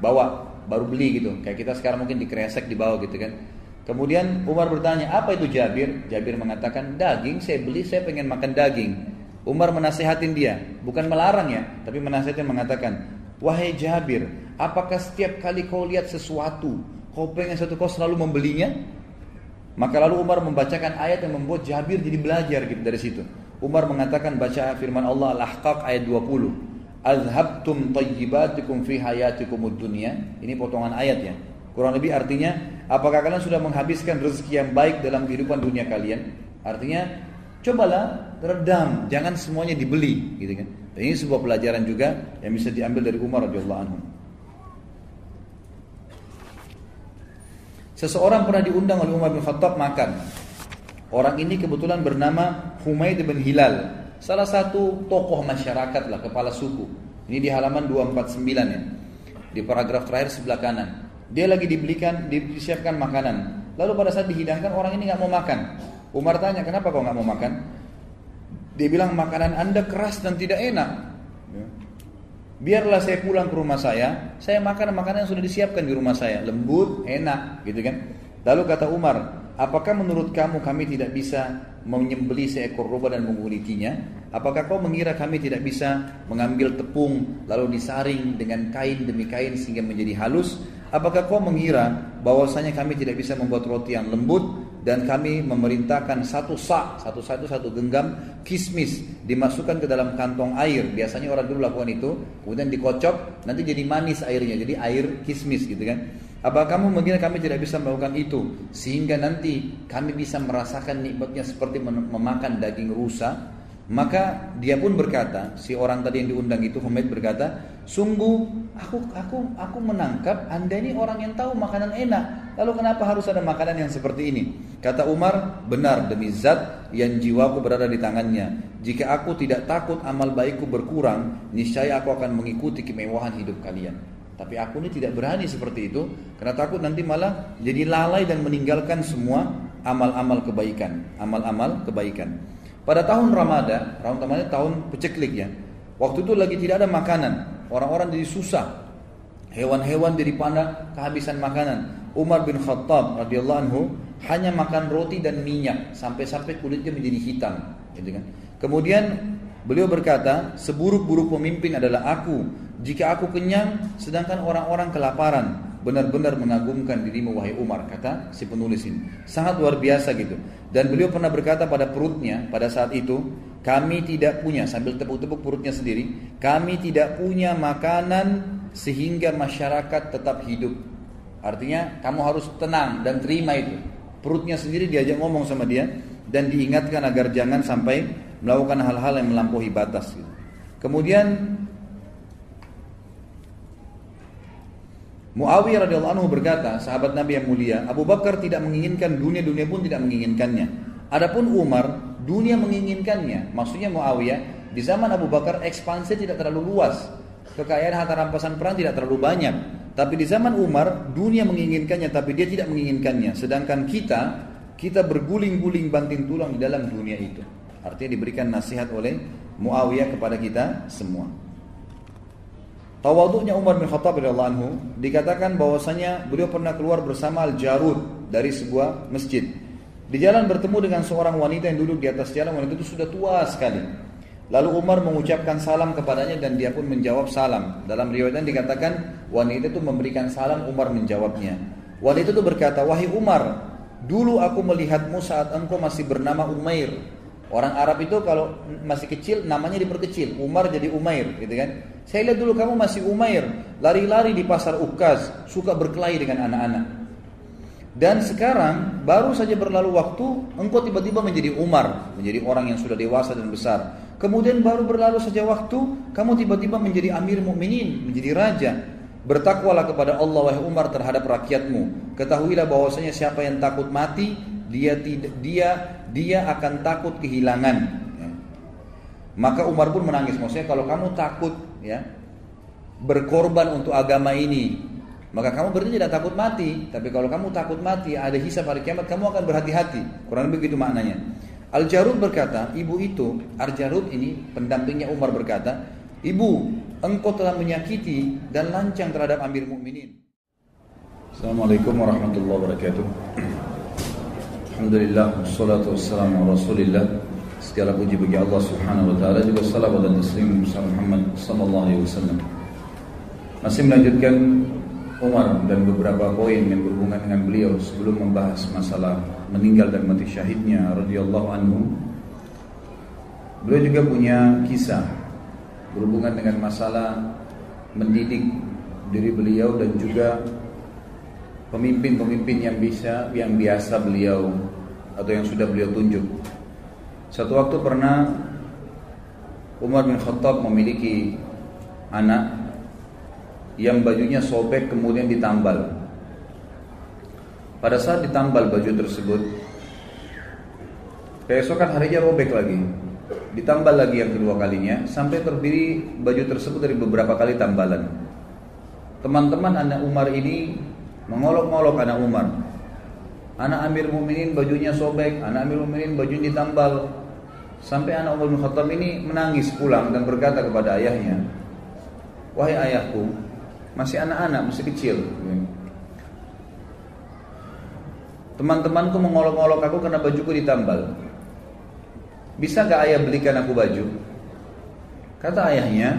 bawa baru beli gitu. Kayak kita sekarang mungkin dikresek di bawah gitu kan. Kemudian Umar bertanya apa itu Jabir? Jabir mengatakan daging saya beli saya pengen makan daging. Umar menasehatin dia bukan melarang ya tapi menasehatin mengatakan wahai Jabir apakah setiap kali kau lihat sesuatu kau pengen satu kau selalu membelinya? Maka lalu Umar membacakan ayat yang membuat Jabir jadi belajar gitu dari situ. Umar mengatakan baca firman Allah Al-Ahqaq ayat 20. Azhabtum tayyibatikum fi hayatikum dunya. Ini potongan ayat ya. Kurang lebih artinya, apakah kalian sudah menghabiskan rezeki yang baik dalam kehidupan dunia kalian? Artinya, cobalah redam, jangan semuanya dibeli, gitu kan. Dan ini sebuah pelajaran juga yang bisa diambil dari Umar radhiyallahu anhu. Seseorang pernah diundang oleh Umar bin Khattab makan. Orang ini kebetulan bernama Humaid bin Hilal. Salah satu tokoh masyarakat lah, kepala suku. Ini di halaman 249 ya. Di paragraf terakhir sebelah kanan. Dia lagi dibelikan, disiapkan makanan. Lalu pada saat dihidangkan orang ini nggak mau makan. Umar tanya, kenapa kau nggak mau makan? Dia bilang makanan anda keras dan tidak enak. Biarlah saya pulang ke rumah saya, saya makan makanan yang sudah disiapkan di rumah saya, lembut, enak, gitu kan. Lalu kata Umar, apakah menurut kamu kami tidak bisa menyembeli seekor robah dan mengulitinya? Apakah kau mengira kami tidak bisa mengambil tepung lalu disaring dengan kain demi kain sehingga menjadi halus? Apakah kau mengira bahwasanya kami tidak bisa membuat roti yang lembut dan kami memerintahkan satu sak, satu satu satu genggam kismis dimasukkan ke dalam kantong air. Biasanya orang dulu lakukan itu, kemudian dikocok, nanti jadi manis airnya, jadi air kismis gitu kan. Apa kamu mengira kami tidak bisa melakukan itu sehingga nanti kami bisa merasakan nikmatnya seperti memakan daging rusa? Maka dia pun berkata, si orang tadi yang diundang itu Humaid berkata, sungguh aku aku aku menangkap anda ini orang yang tahu makanan enak. Lalu kenapa harus ada makanan yang seperti ini? Kata Umar, benar demi zat yang jiwaku berada di tangannya. Jika aku tidak takut amal baikku berkurang, niscaya aku akan mengikuti kemewahan hidup kalian. Tapi aku ini tidak berani seperti itu karena takut nanti malah jadi lalai dan meninggalkan semua amal-amal kebaikan, amal-amal kebaikan. Pada tahun Ramadan, tahun Ramadan tahun peceklik ya. Waktu itu lagi tidak ada makanan, orang-orang jadi susah. Hewan-hewan jadi pandang kehabisan makanan. Umar bin Khattab radhiyallahu anhu hanya makan roti dan minyak sampai-sampai kulitnya menjadi hitam, gitu kan. Kemudian beliau berkata, seburuk-buruk pemimpin adalah aku. Jika aku kenyang, sedangkan orang-orang kelaparan benar-benar mengagumkan dirimu wahai Umar kata si penulis ini. Sangat luar biasa gitu. Dan beliau pernah berkata pada perutnya pada saat itu kami tidak punya sambil tepuk-tepuk perutnya sendiri kami tidak punya makanan sehingga masyarakat tetap hidup. Artinya kamu harus tenang dan terima itu. Perutnya sendiri diajak ngomong sama dia dan diingatkan agar jangan sampai melakukan hal-hal yang melampaui batas gitu. kemudian Muawiyah radhiyallahu anhu berkata, sahabat Nabi yang mulia, Abu Bakar tidak menginginkan dunia, dunia pun tidak menginginkannya. Adapun Umar, dunia menginginkannya. Maksudnya Muawiyah, di zaman Abu Bakar ekspansi tidak terlalu luas. Kekayaan harta rampasan perang tidak terlalu banyak. Tapi di zaman Umar, dunia menginginkannya tapi dia tidak menginginkannya. Sedangkan kita, kita berguling-guling banting tulang di dalam dunia itu. Artinya diberikan nasihat oleh Muawiyah kepada kita semua. Tawaduknya Umar bin Khattab radhiyallahu anhu dikatakan bahwasanya beliau pernah keluar bersama Al-Jarud dari sebuah masjid. Di jalan bertemu dengan seorang wanita yang duduk di atas jalan, wanita itu sudah tua sekali. Lalu Umar mengucapkan salam kepadanya dan dia pun menjawab salam. Dalam riwayatnya dikatakan wanita itu memberikan salam, Umar menjawabnya. Wanita itu berkata, "Wahai Umar, dulu aku melihatmu saat engkau masih bernama Umair." Orang Arab itu kalau masih kecil namanya diperkecil, Umar jadi Umair, gitu kan? Saya lihat dulu kamu masih Umair, lari-lari di pasar Ukaz, suka berkelahi dengan anak-anak. Dan sekarang baru saja berlalu waktu, engkau tiba-tiba menjadi Umar, menjadi orang yang sudah dewasa dan besar. Kemudian baru berlalu saja waktu, kamu tiba-tiba menjadi Amir Mukminin, menjadi raja. Bertakwalah kepada Allah wahai Umar terhadap rakyatmu. Ketahuilah bahwasanya siapa yang takut mati, dia tidak dia dia akan takut kehilangan. Ya. Maka Umar pun menangis. Maksudnya kalau kamu takut ya berkorban untuk agama ini, maka kamu berarti tidak takut mati. Tapi kalau kamu takut mati, ada hisab hari kiamat, kamu akan berhati-hati. Kurang lebih begitu maknanya. Al-Jarud berkata, ibu itu, Al-Jarud ini pendampingnya Umar berkata, ibu, engkau telah menyakiti dan lancang terhadap Amir Mukminin. Assalamualaikum warahmatullahi wabarakatuh. Alhamdulillah, wassalatu wassalamu ala rasulillah. Segala puji bagi Allah subhanahu wa ta'ala juga salawat dan taslim Muhammad sallallahu alaihi wasallam. Masih melanjutkan Umar dan beberapa poin yang berhubungan dengan beliau sebelum membahas masalah meninggal dan mati syahidnya radhiyallahu anhu. Beliau juga punya kisah berhubungan dengan masalah mendidik diri beliau dan juga pemimpin-pemimpin yang bisa yang biasa beliau atau yang sudah beliau tunjuk. Satu waktu pernah Umar bin Khattab memiliki anak yang bajunya sobek kemudian ditambal. Pada saat ditambal baju tersebut, keesokan harinya robek lagi. Ditambal lagi yang kedua kalinya sampai terdiri baju tersebut dari beberapa kali tambalan. Teman-teman anak Umar ini mengolok-olok anak Umar. Anak Amir Muminin bajunya sobek, anak Amir Muminin bajunya ditambal. Sampai anak Umar bin Khattab ini menangis pulang dan berkata kepada ayahnya, "Wahai ayahku, masih anak-anak, masih kecil. Teman-temanku mengolok-olok aku karena bajuku ditambal. Bisa gak ayah belikan aku baju? Kata ayahnya,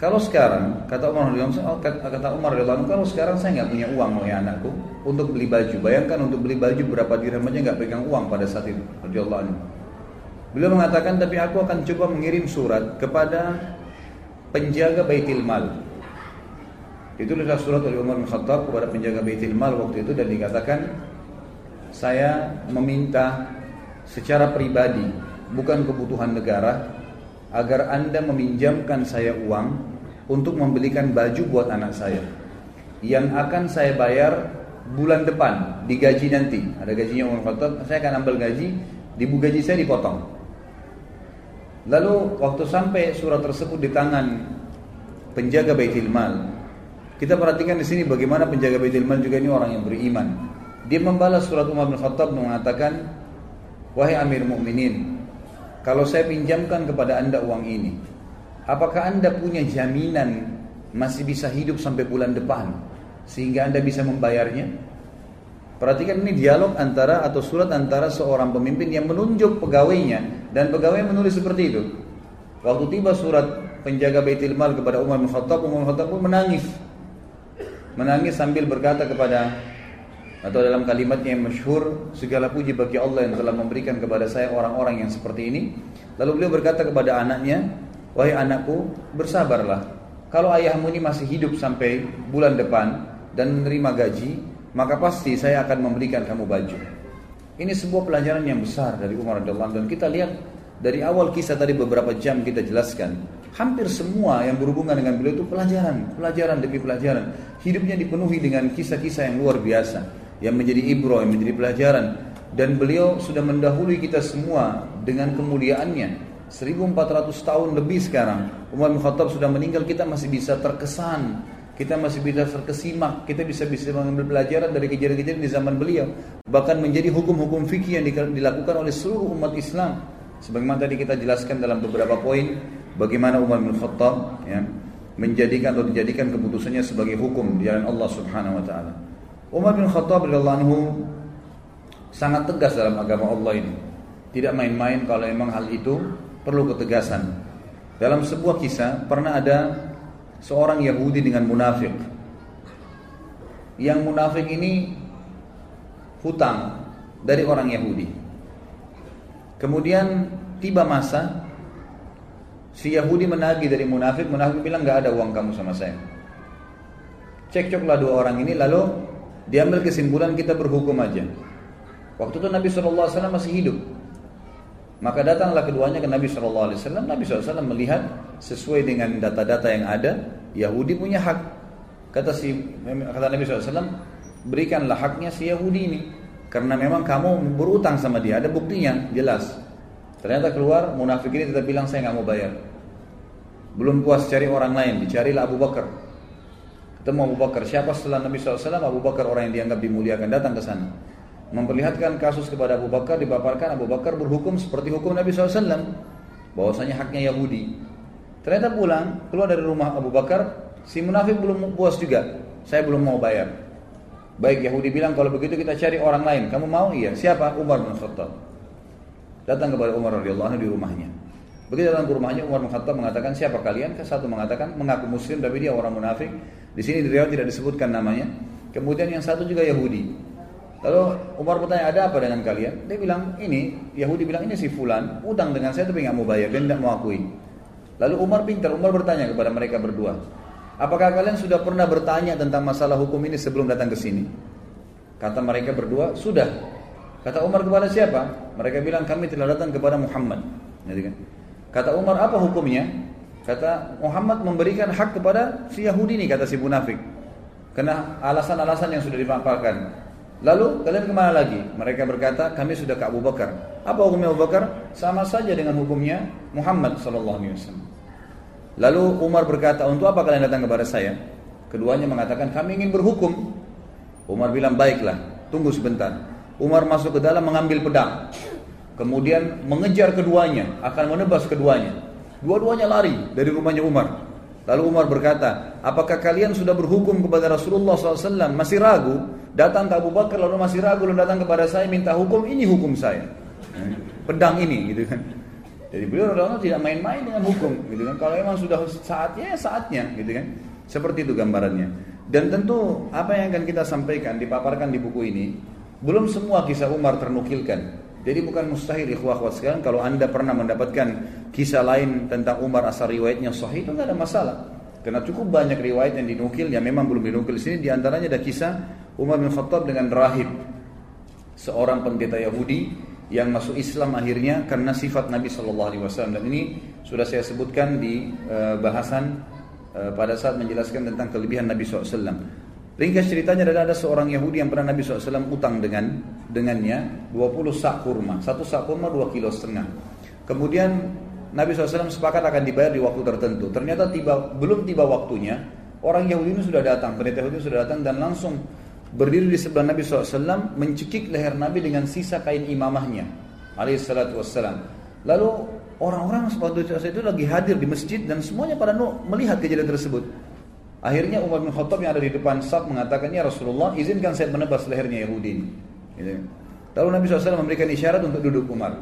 kalau sekarang, kata Umar radhiyallahu kata Umar kalau sekarang saya nggak punya uang oleh anakku untuk beli baju. Bayangkan untuk beli baju berapa dirham aja nggak pegang uang pada saat itu. Anhu. Beliau mengatakan, tapi aku akan coba mengirim surat kepada penjaga Baitul Mal itu adalah surat oleh Umar bin Khattab kepada penjaga Baitul Mal waktu itu dan dikatakan saya meminta secara pribadi bukan kebutuhan negara agar Anda meminjamkan saya uang untuk membelikan baju buat anak saya. Yang akan saya bayar bulan depan digaji nanti. Ada gajinya Umar Khattab saya akan ambil gaji di gaji saya dipotong. Lalu waktu sampai surat tersebut di tangan penjaga Baitul Mal kita perhatikan di sini bagaimana penjaga Baitul Mal juga ini orang yang beriman. Dia membalas surat Umar bin Khattab mengatakan, "Wahai Amir Mukminin, kalau saya pinjamkan kepada Anda uang ini, apakah Anda punya jaminan masih bisa hidup sampai bulan depan sehingga Anda bisa membayarnya?" Perhatikan ini dialog antara atau surat antara seorang pemimpin yang menunjuk pegawainya dan pegawai menulis seperti itu. Waktu tiba surat penjaga Baitul Mal kepada Umar bin Khattab, Umar bin Khattab pun menangis menangis sambil berkata kepada atau dalam kalimatnya yang masyhur segala puji bagi Allah yang telah memberikan kepada saya orang-orang yang seperti ini lalu beliau berkata kepada anaknya wahai anakku bersabarlah kalau ayahmu ini masih hidup sampai bulan depan dan menerima gaji maka pasti saya akan memberikan kamu baju ini sebuah pelajaran yang besar dari Umar radhiyallahu dan kita lihat dari awal kisah tadi beberapa jam kita jelaskan Hampir semua yang berhubungan dengan beliau itu pelajaran, pelajaran demi pelajaran. Hidupnya dipenuhi dengan kisah-kisah yang luar biasa, yang menjadi ibro, yang menjadi pelajaran. Dan beliau sudah mendahului kita semua dengan kemuliaannya. 1400 tahun lebih sekarang Umar bin Khattab sudah meninggal kita masih bisa terkesan kita masih bisa terkesimak kita bisa bisa mengambil pelajaran dari kejadian-kejadian di zaman beliau bahkan menjadi hukum-hukum fikih yang dilakukan oleh seluruh umat Islam sebagaimana tadi kita jelaskan dalam beberapa poin bagaimana Umar bin Khattab ya, menjadikan atau dijadikan keputusannya sebagai hukum di jalan Allah Subhanahu wa taala. Umar bin Khattab radhiyallahu anhu sangat tegas dalam agama Allah ini. Tidak main-main kalau memang hal itu perlu ketegasan. Dalam sebuah kisah pernah ada seorang Yahudi dengan munafik. Yang munafik ini hutang dari orang Yahudi. Kemudian tiba masa Si Yahudi menagih dari munafik, munafik bilang nggak ada uang kamu sama saya. Cekcoklah dua orang ini, lalu diambil kesimpulan kita berhukum aja. Waktu itu Nabi SAW masih hidup. Maka datanglah keduanya ke Nabi SAW. Nabi SAW melihat sesuai dengan data-data yang ada, Yahudi punya hak. Kata si kata Nabi SAW, berikanlah haknya si Yahudi ini. Karena memang kamu berutang sama dia, ada buktinya jelas. Ternyata keluar munafik ini tetap bilang saya nggak mau bayar. Belum puas cari orang lain, dicarilah Abu Bakar. Ketemu Abu Bakar. Siapa setelah Nabi SAW? Abu Bakar orang yang dianggap dimuliakan datang ke sana. Memperlihatkan kasus kepada Abu Bakar dipaparkan Abu Bakar berhukum seperti hukum Nabi SAW bahwasanya haknya Yahudi. Ternyata pulang keluar dari rumah Abu Bakar si munafik belum puas juga. Saya belum mau bayar. Baik Yahudi bilang kalau begitu kita cari orang lain. Kamu mau? Iya. Siapa? Umar bin Khattab. Datang kepada Umar radhiyallahu di rumahnya. Begitu datang ke rumahnya Umar bin Khattab mengatakan siapa kalian? Satu mengatakan mengaku muslim tapi dia orang munafik. Di sini di riwayat tidak disebutkan namanya. Kemudian yang satu juga Yahudi Lalu Umar bertanya ada apa dengan kalian? Dia bilang ini Yahudi bilang ini si Fulan utang dengan saya tapi nggak mau bayar dan tidak mau akui. Lalu Umar pintar Umar bertanya kepada mereka berdua, apakah kalian sudah pernah bertanya tentang masalah hukum ini sebelum datang ke sini? Kata mereka berdua sudah. Kata Umar kepada siapa? Mereka bilang kami telah datang kepada Muhammad. Kan? Kata Umar apa hukumnya? Kata Muhammad memberikan hak kepada si Yahudi ini kata si munafik. Karena alasan-alasan yang sudah dipaparkan. Lalu kalian ke mana lagi? Mereka berkata, kami sudah ke Abu Bakar. Apa hukumnya Abu Bakar? Sama saja dengan hukumnya Muhammad Sallallahu Alaihi Wasallam. Lalu Umar berkata, untuk apa kalian datang kepada saya? Keduanya mengatakan, kami ingin berhukum. Umar bilang, baiklah, tunggu sebentar. Umar masuk ke dalam mengambil pedang. Kemudian mengejar keduanya, akan menebas keduanya. Dua-duanya lari dari rumahnya Umar. Lalu Umar berkata, apakah kalian sudah berhukum kepada Rasulullah SAW? Masih ragu? Datang ke Abu Bakar lalu masih ragu lalu datang kepada saya minta hukum ini hukum saya. Pedang ini gitu kan. Jadi beliau radhiyallahu tidak main-main dengan hukum gitu kan. Kalau memang sudah saatnya ya saatnya gitu kan. Seperti itu gambarannya. Dan tentu apa yang akan kita sampaikan dipaparkan di buku ini belum semua kisah Umar ternukilkan. Jadi bukan mustahil ikhwah ikhwah sekalian kalau Anda pernah mendapatkan kisah lain tentang Umar asal riwayatnya sahih itu nggak ada masalah. Karena cukup banyak riwayat yang dinukil yang memang belum dinukil di sini di antaranya ada kisah Umar bin Khattab dengan rahib seorang pendeta Yahudi yang masuk Islam akhirnya karena sifat Nabi Shallallahu Alaihi Wasallam dan ini sudah saya sebutkan di uh, bahasan uh, pada saat menjelaskan tentang kelebihan Nabi SAW. Ringkas ceritanya adalah ada seorang Yahudi yang pernah Nabi SAW utang dengan dengannya 20 sak kurma, satu sak kurma 2 kilo setengah. Kemudian Nabi SAW sepakat akan dibayar di waktu tertentu. Ternyata tiba belum tiba waktunya, orang Yahudi ini sudah datang, pendeta Yahudi sudah datang dan langsung berdiri di sebelah Nabi SAW mencekik leher Nabi dengan sisa kain imamahnya. Alaihissalatu wassalam. Lalu orang-orang waktu itu lagi hadir di masjid dan semuanya pada melihat kejadian tersebut. Akhirnya Umar bin Khattab yang ada di depan saf mengatakan, Ya Rasulullah, izinkan saya menebas lehernya Yahudi ini. Gitu. Lalu Nabi SAW memberikan isyarat untuk duduk Umar.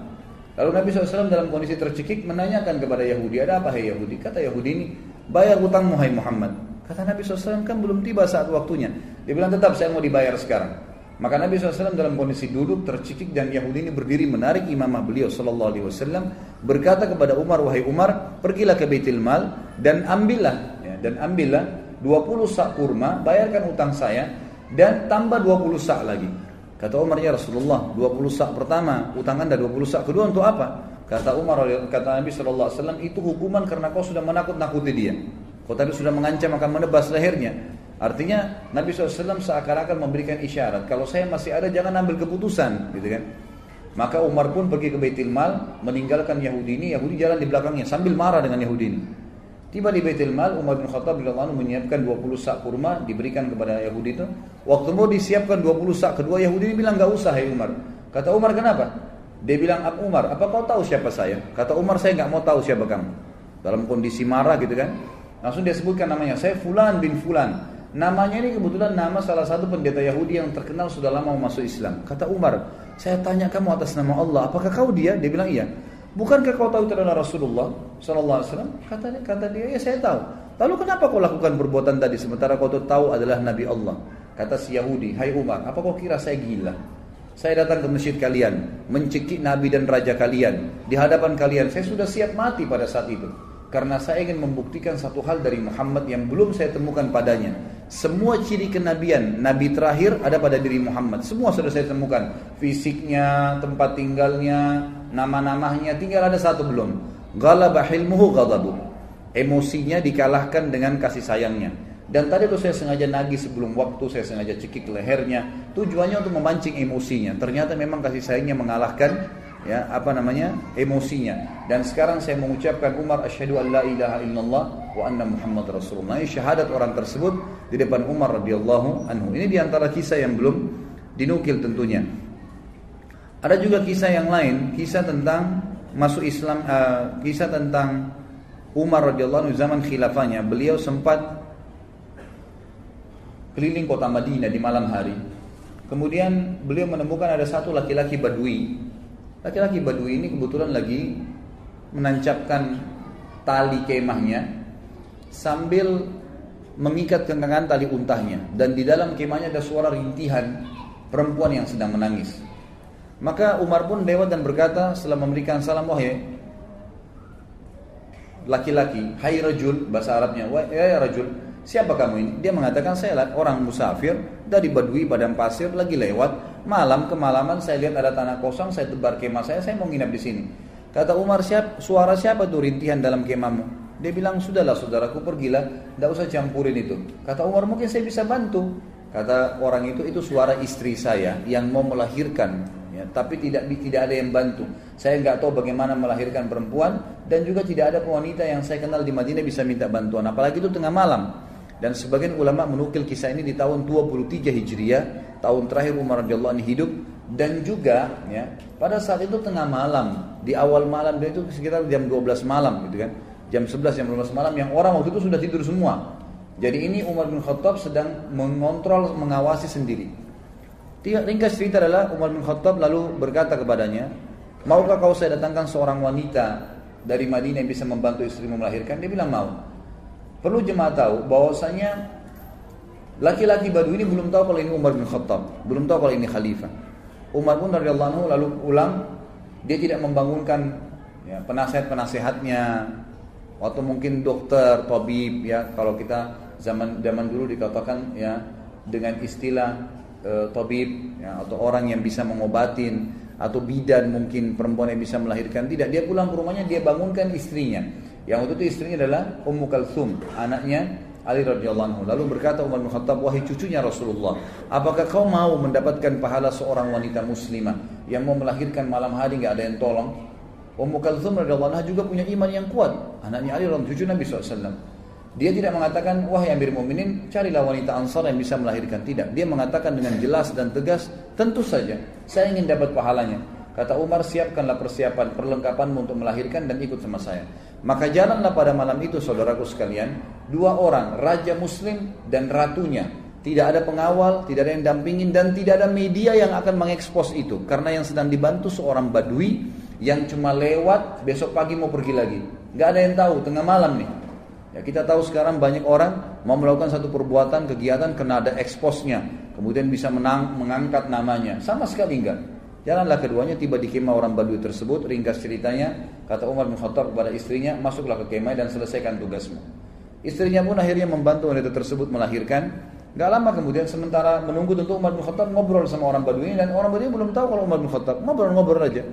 Lalu Nabi SAW dalam kondisi tercekik menanyakan kepada Yahudi, ada apa hai Yahudi? Kata Yahudi ini, bayar utangmu hai Muhammad. Kata Nabi SAW kan belum tiba saat waktunya. Dia bilang tetap saya mau dibayar sekarang. Maka Nabi SAW dalam kondisi duduk tercekik dan Yahudi ini berdiri menarik imamah beliau Sallallahu Alaihi Wasallam berkata kepada Umar wahai Umar pergilah ke Baitul Mal dan ambillah ya, dan ambillah 20 sak kurma bayarkan utang saya dan tambah 20 sak lagi Kata Umar ya Rasulullah, 20 sak pertama, utang anda 20 sak kedua untuk apa? Kata Umar, kata Nabi SAW, itu hukuman karena kau sudah menakut-nakuti dia. Kau tadi sudah mengancam akan menebas lehernya. Artinya Nabi SAW seakan-akan memberikan isyarat, kalau saya masih ada jangan ambil keputusan, gitu kan? Maka Umar pun pergi ke Baitul Mal, meninggalkan Yahudi ini, Yahudi jalan di belakangnya sambil marah dengan Yahudi ini. Tiba di Baitul Mal, Umar bin Khattab radhiyallahu menyiapkan 20 sak kurma diberikan kepada Yahudi itu. Waktu mau disiapkan 20 sak kedua Yahudi ini bilang nggak usah ya Umar. Kata Umar kenapa? Dia bilang Abu Umar, apa kau tahu siapa saya? Kata Umar saya nggak mau tahu siapa kamu. Dalam kondisi marah gitu kan. Langsung dia sebutkan namanya, saya Fulan bin Fulan. Namanya ini kebetulan nama salah satu pendeta Yahudi yang terkenal sudah lama masuk Islam. Kata Umar, saya tanya kamu atas nama Allah, apakah kau dia? Dia bilang iya. Bukankah kau tahu itu adalah Rasulullah Sallallahu Alaihi Wasallam? Kata kata dia, ya saya tahu. Lalu kenapa kau lakukan perbuatan tadi sementara kau tahu adalah Nabi Allah? Kata si Yahudi, Hai Umar, apa kau kira saya gila? Saya datang ke masjid kalian, mencekik Nabi dan Raja kalian. Di hadapan kalian, saya sudah siap mati pada saat itu. Karena saya ingin membuktikan satu hal dari Muhammad yang belum saya temukan padanya. Semua ciri kenabian, Nabi terakhir ada pada diri Muhammad. Semua sudah saya temukan. Fisiknya, tempat tinggalnya, nama-namanya tinggal ada satu belum. Ghalaba hilmuhu ghadabu. Emosinya dikalahkan dengan kasih sayangnya. Dan tadi tuh saya sengaja nagih sebelum waktu, saya sengaja cekik lehernya. Tujuannya untuk memancing emosinya. Ternyata memang kasih sayangnya mengalahkan ya apa namanya emosinya. Dan sekarang saya mengucapkan Umar asyhadu an la ilaha illallah wa anna Muhammad Rasulullah. Ini syahadat orang tersebut di depan Umar radhiyallahu anhu. Ini di antara kisah yang belum dinukil tentunya. Ada juga kisah yang lain, kisah tentang masuk Islam, uh, kisah tentang Umar radhiyallahu anhu zaman khilafahnya. Beliau sempat keliling kota Madinah di malam hari. Kemudian beliau menemukan ada satu laki-laki badui. Laki-laki badui ini kebetulan lagi menancapkan tali kemahnya sambil mengikat kenangan tali untahnya dan di dalam kemahnya ada suara rintihan perempuan yang sedang menangis. Maka Umar pun lewat dan berkata setelah memberikan salam wahai laki-laki, hai rajul bahasa Arabnya, wahai ya rajul, siapa kamu ini? Dia mengatakan saya orang musafir dari Badui padang pasir lagi lewat malam kemalaman saya lihat ada tanah kosong saya tebar kemah saya saya mau nginap di sini. Kata Umar siap, suara siapa tuh rintihan dalam kemahmu? Dia bilang sudahlah saudaraku pergilah, tidak usah campurin itu. Kata Umar mungkin saya bisa bantu. Kata orang itu itu suara istri saya yang mau melahirkan ya, tapi tidak tidak ada yang bantu. Saya nggak tahu bagaimana melahirkan perempuan dan juga tidak ada wanita yang saya kenal di Madinah bisa minta bantuan. Apalagi itu tengah malam. Dan sebagian ulama menukil kisah ini di tahun 23 Hijriah, tahun terakhir Umar radhiyallahu anhu hidup dan juga ya pada saat itu tengah malam di awal malam dan itu sekitar jam 12 malam gitu kan jam 11 jam 12 malam yang orang waktu itu sudah tidur semua jadi ini Umar bin Khattab sedang mengontrol mengawasi sendiri Ringkas cerita adalah Umar bin Khattab lalu berkata kepadanya, Maukah kau saya datangkan seorang wanita dari Madinah yang bisa membantu istrimu melahirkan? Dia bilang mau. Perlu jemaah tahu bahwasanya laki-laki Badu ini belum tahu kalau ini Umar bin Khattab, belum tahu kalau ini khalifah. Umar pun radhiyallahu anhu lalu pulang, dia tidak membangunkan ya, penasehat-penasehatnya. Atau mungkin dokter, tabib ya kalau kita zaman zaman dulu dikatakan ya dengan istilah e, tabib ya, atau orang yang bisa mengobatin atau bidan mungkin perempuan yang bisa melahirkan. Tidak dia pulang ke rumahnya dia bangunkan istrinya yang waktu itu istrinya adalah Ummu Kalthum anaknya Ali radhiyallahu anhu lalu berkata Umar bin Khattab wahai cucunya Rasulullah apakah kau mau mendapatkan pahala seorang wanita muslimah yang mau melahirkan malam hari nggak ada yang tolong Ummu Kalthum radhiyallahu anha juga punya iman yang kuat anaknya Ali radhiyallahu cucu Nabi SAW dia tidak mengatakan, wahai Amir Mu'minin, carilah wanita ansar yang bisa melahirkan. Tidak. Dia mengatakan dengan jelas dan tegas, tentu saja, saya ingin dapat pahalanya. Kata Umar, siapkanlah persiapan, perlengkapanmu untuk melahirkan dan ikut sama saya. Maka jalanlah pada malam itu, saudaraku sekalian, dua orang, raja muslim dan ratunya. Tidak ada pengawal, tidak ada yang dampingin, dan tidak ada media yang akan mengekspos itu. Karena yang sedang dibantu seorang badui yang cuma lewat, besok pagi mau pergi lagi. Gak ada yang tahu, tengah malam nih. Ya, kita tahu sekarang banyak orang mau melakukan satu perbuatan, kegiatan kena ada eksposnya, kemudian bisa menang, mengangkat namanya. Sama sekali enggak. Jalanlah keduanya tiba di kemah orang Badui tersebut, ringkas ceritanya, kata Umar bin Khattab kepada istrinya, masuklah ke kemah dan selesaikan tugasmu. Istrinya pun akhirnya membantu wanita tersebut melahirkan. Gak lama kemudian sementara menunggu tentu Umar bin Khattab ngobrol sama orang Badui dan orang Badui belum tahu kalau Umar bin Khattab ngobrol-ngobrol aja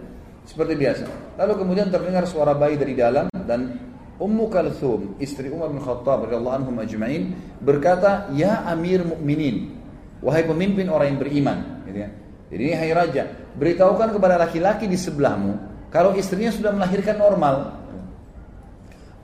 seperti biasa. Lalu kemudian terdengar suara bayi dari dalam dan Ummu Kalthum, istri Umar bin Khattab radhiyallahu berkata, "Ya Amir Mukminin, wahai pemimpin orang yang beriman." Gitu ya. Jadi hai raja, beritahukan kepada laki-laki di sebelahmu kalau istrinya sudah melahirkan normal.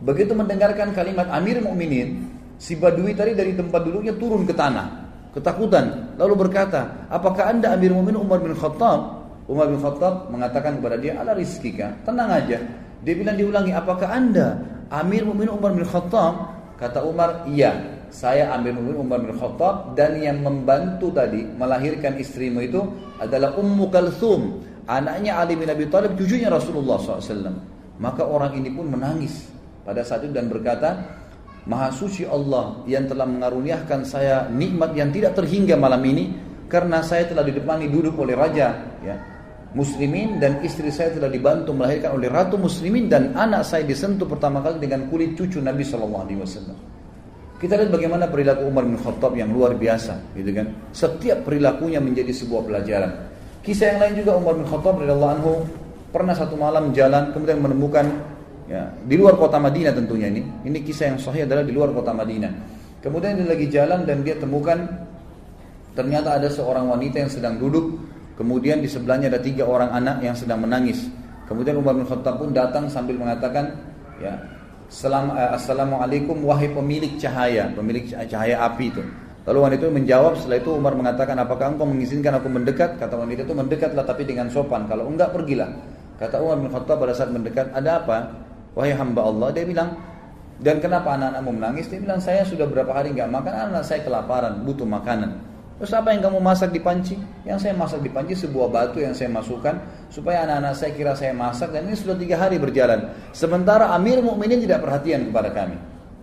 Begitu mendengarkan kalimat Amir Mukminin, si Badui tadi dari tempat duduknya turun ke tanah, ketakutan, lalu berkata, "Apakah Anda Amir Mukminin Umar bin Khattab?" Umar bin Khattab mengatakan kepada dia, "Ala rizkika, tenang aja." Dia bilang diulangi, "Apakah Anda Amir Mu'minin Umar bin Khattab kata Umar iya saya Amir Mu'minin Umar bin Khattab dan yang membantu tadi melahirkan istrimu itu adalah Ummu Kalthum. Anaknya Ali bin Abi Thalib cucunya Rasulullah SAW maka orang ini pun menangis pada saat itu dan berkata Maha suci Allah yang telah mengaruniakan saya nikmat yang tidak terhingga malam ini karena saya telah didepani duduk oleh raja ya. Muslimin dan istri saya telah dibantu melahirkan oleh ratu muslimin dan anak saya disentuh pertama kali dengan kulit cucu Nabi Shallallahu Alaihi Wasallam. Kita lihat bagaimana perilaku Umar bin Khattab yang luar biasa, gitu kan? Setiap perilakunya menjadi sebuah pelajaran. Kisah yang lain juga Umar bin Khattab radhiyallahu anhu pernah satu malam jalan kemudian menemukan ya di luar kota Madinah tentunya ini. Ini kisah yang sahih adalah di luar kota Madinah. Kemudian dia lagi jalan dan dia temukan ternyata ada seorang wanita yang sedang duduk Kemudian di sebelahnya ada tiga orang anak yang sedang menangis. Kemudian Umar bin Khattab pun datang sambil mengatakan, ya, Uh, Assalamualaikum wahai pemilik cahaya, pemilik cahaya api itu. Lalu wanita itu menjawab setelah itu Umar mengatakan apakah engkau mengizinkan aku mendekat? Kata wanita itu mendekatlah tapi dengan sopan. Kalau enggak pergilah. Kata Umar bin Khattab pada saat mendekat ada apa? Wahai hamba Allah dia bilang dan kenapa anak-anakmu menangis? Dia bilang saya sudah berapa hari enggak makan anak saya kelaparan butuh makanan. Terus apa yang kamu masak di panci? Yang saya masak di panci sebuah batu yang saya masukkan supaya anak-anak saya kira saya masak dan ini sudah tiga hari berjalan. Sementara Amir Mukminin tidak perhatian kepada kami.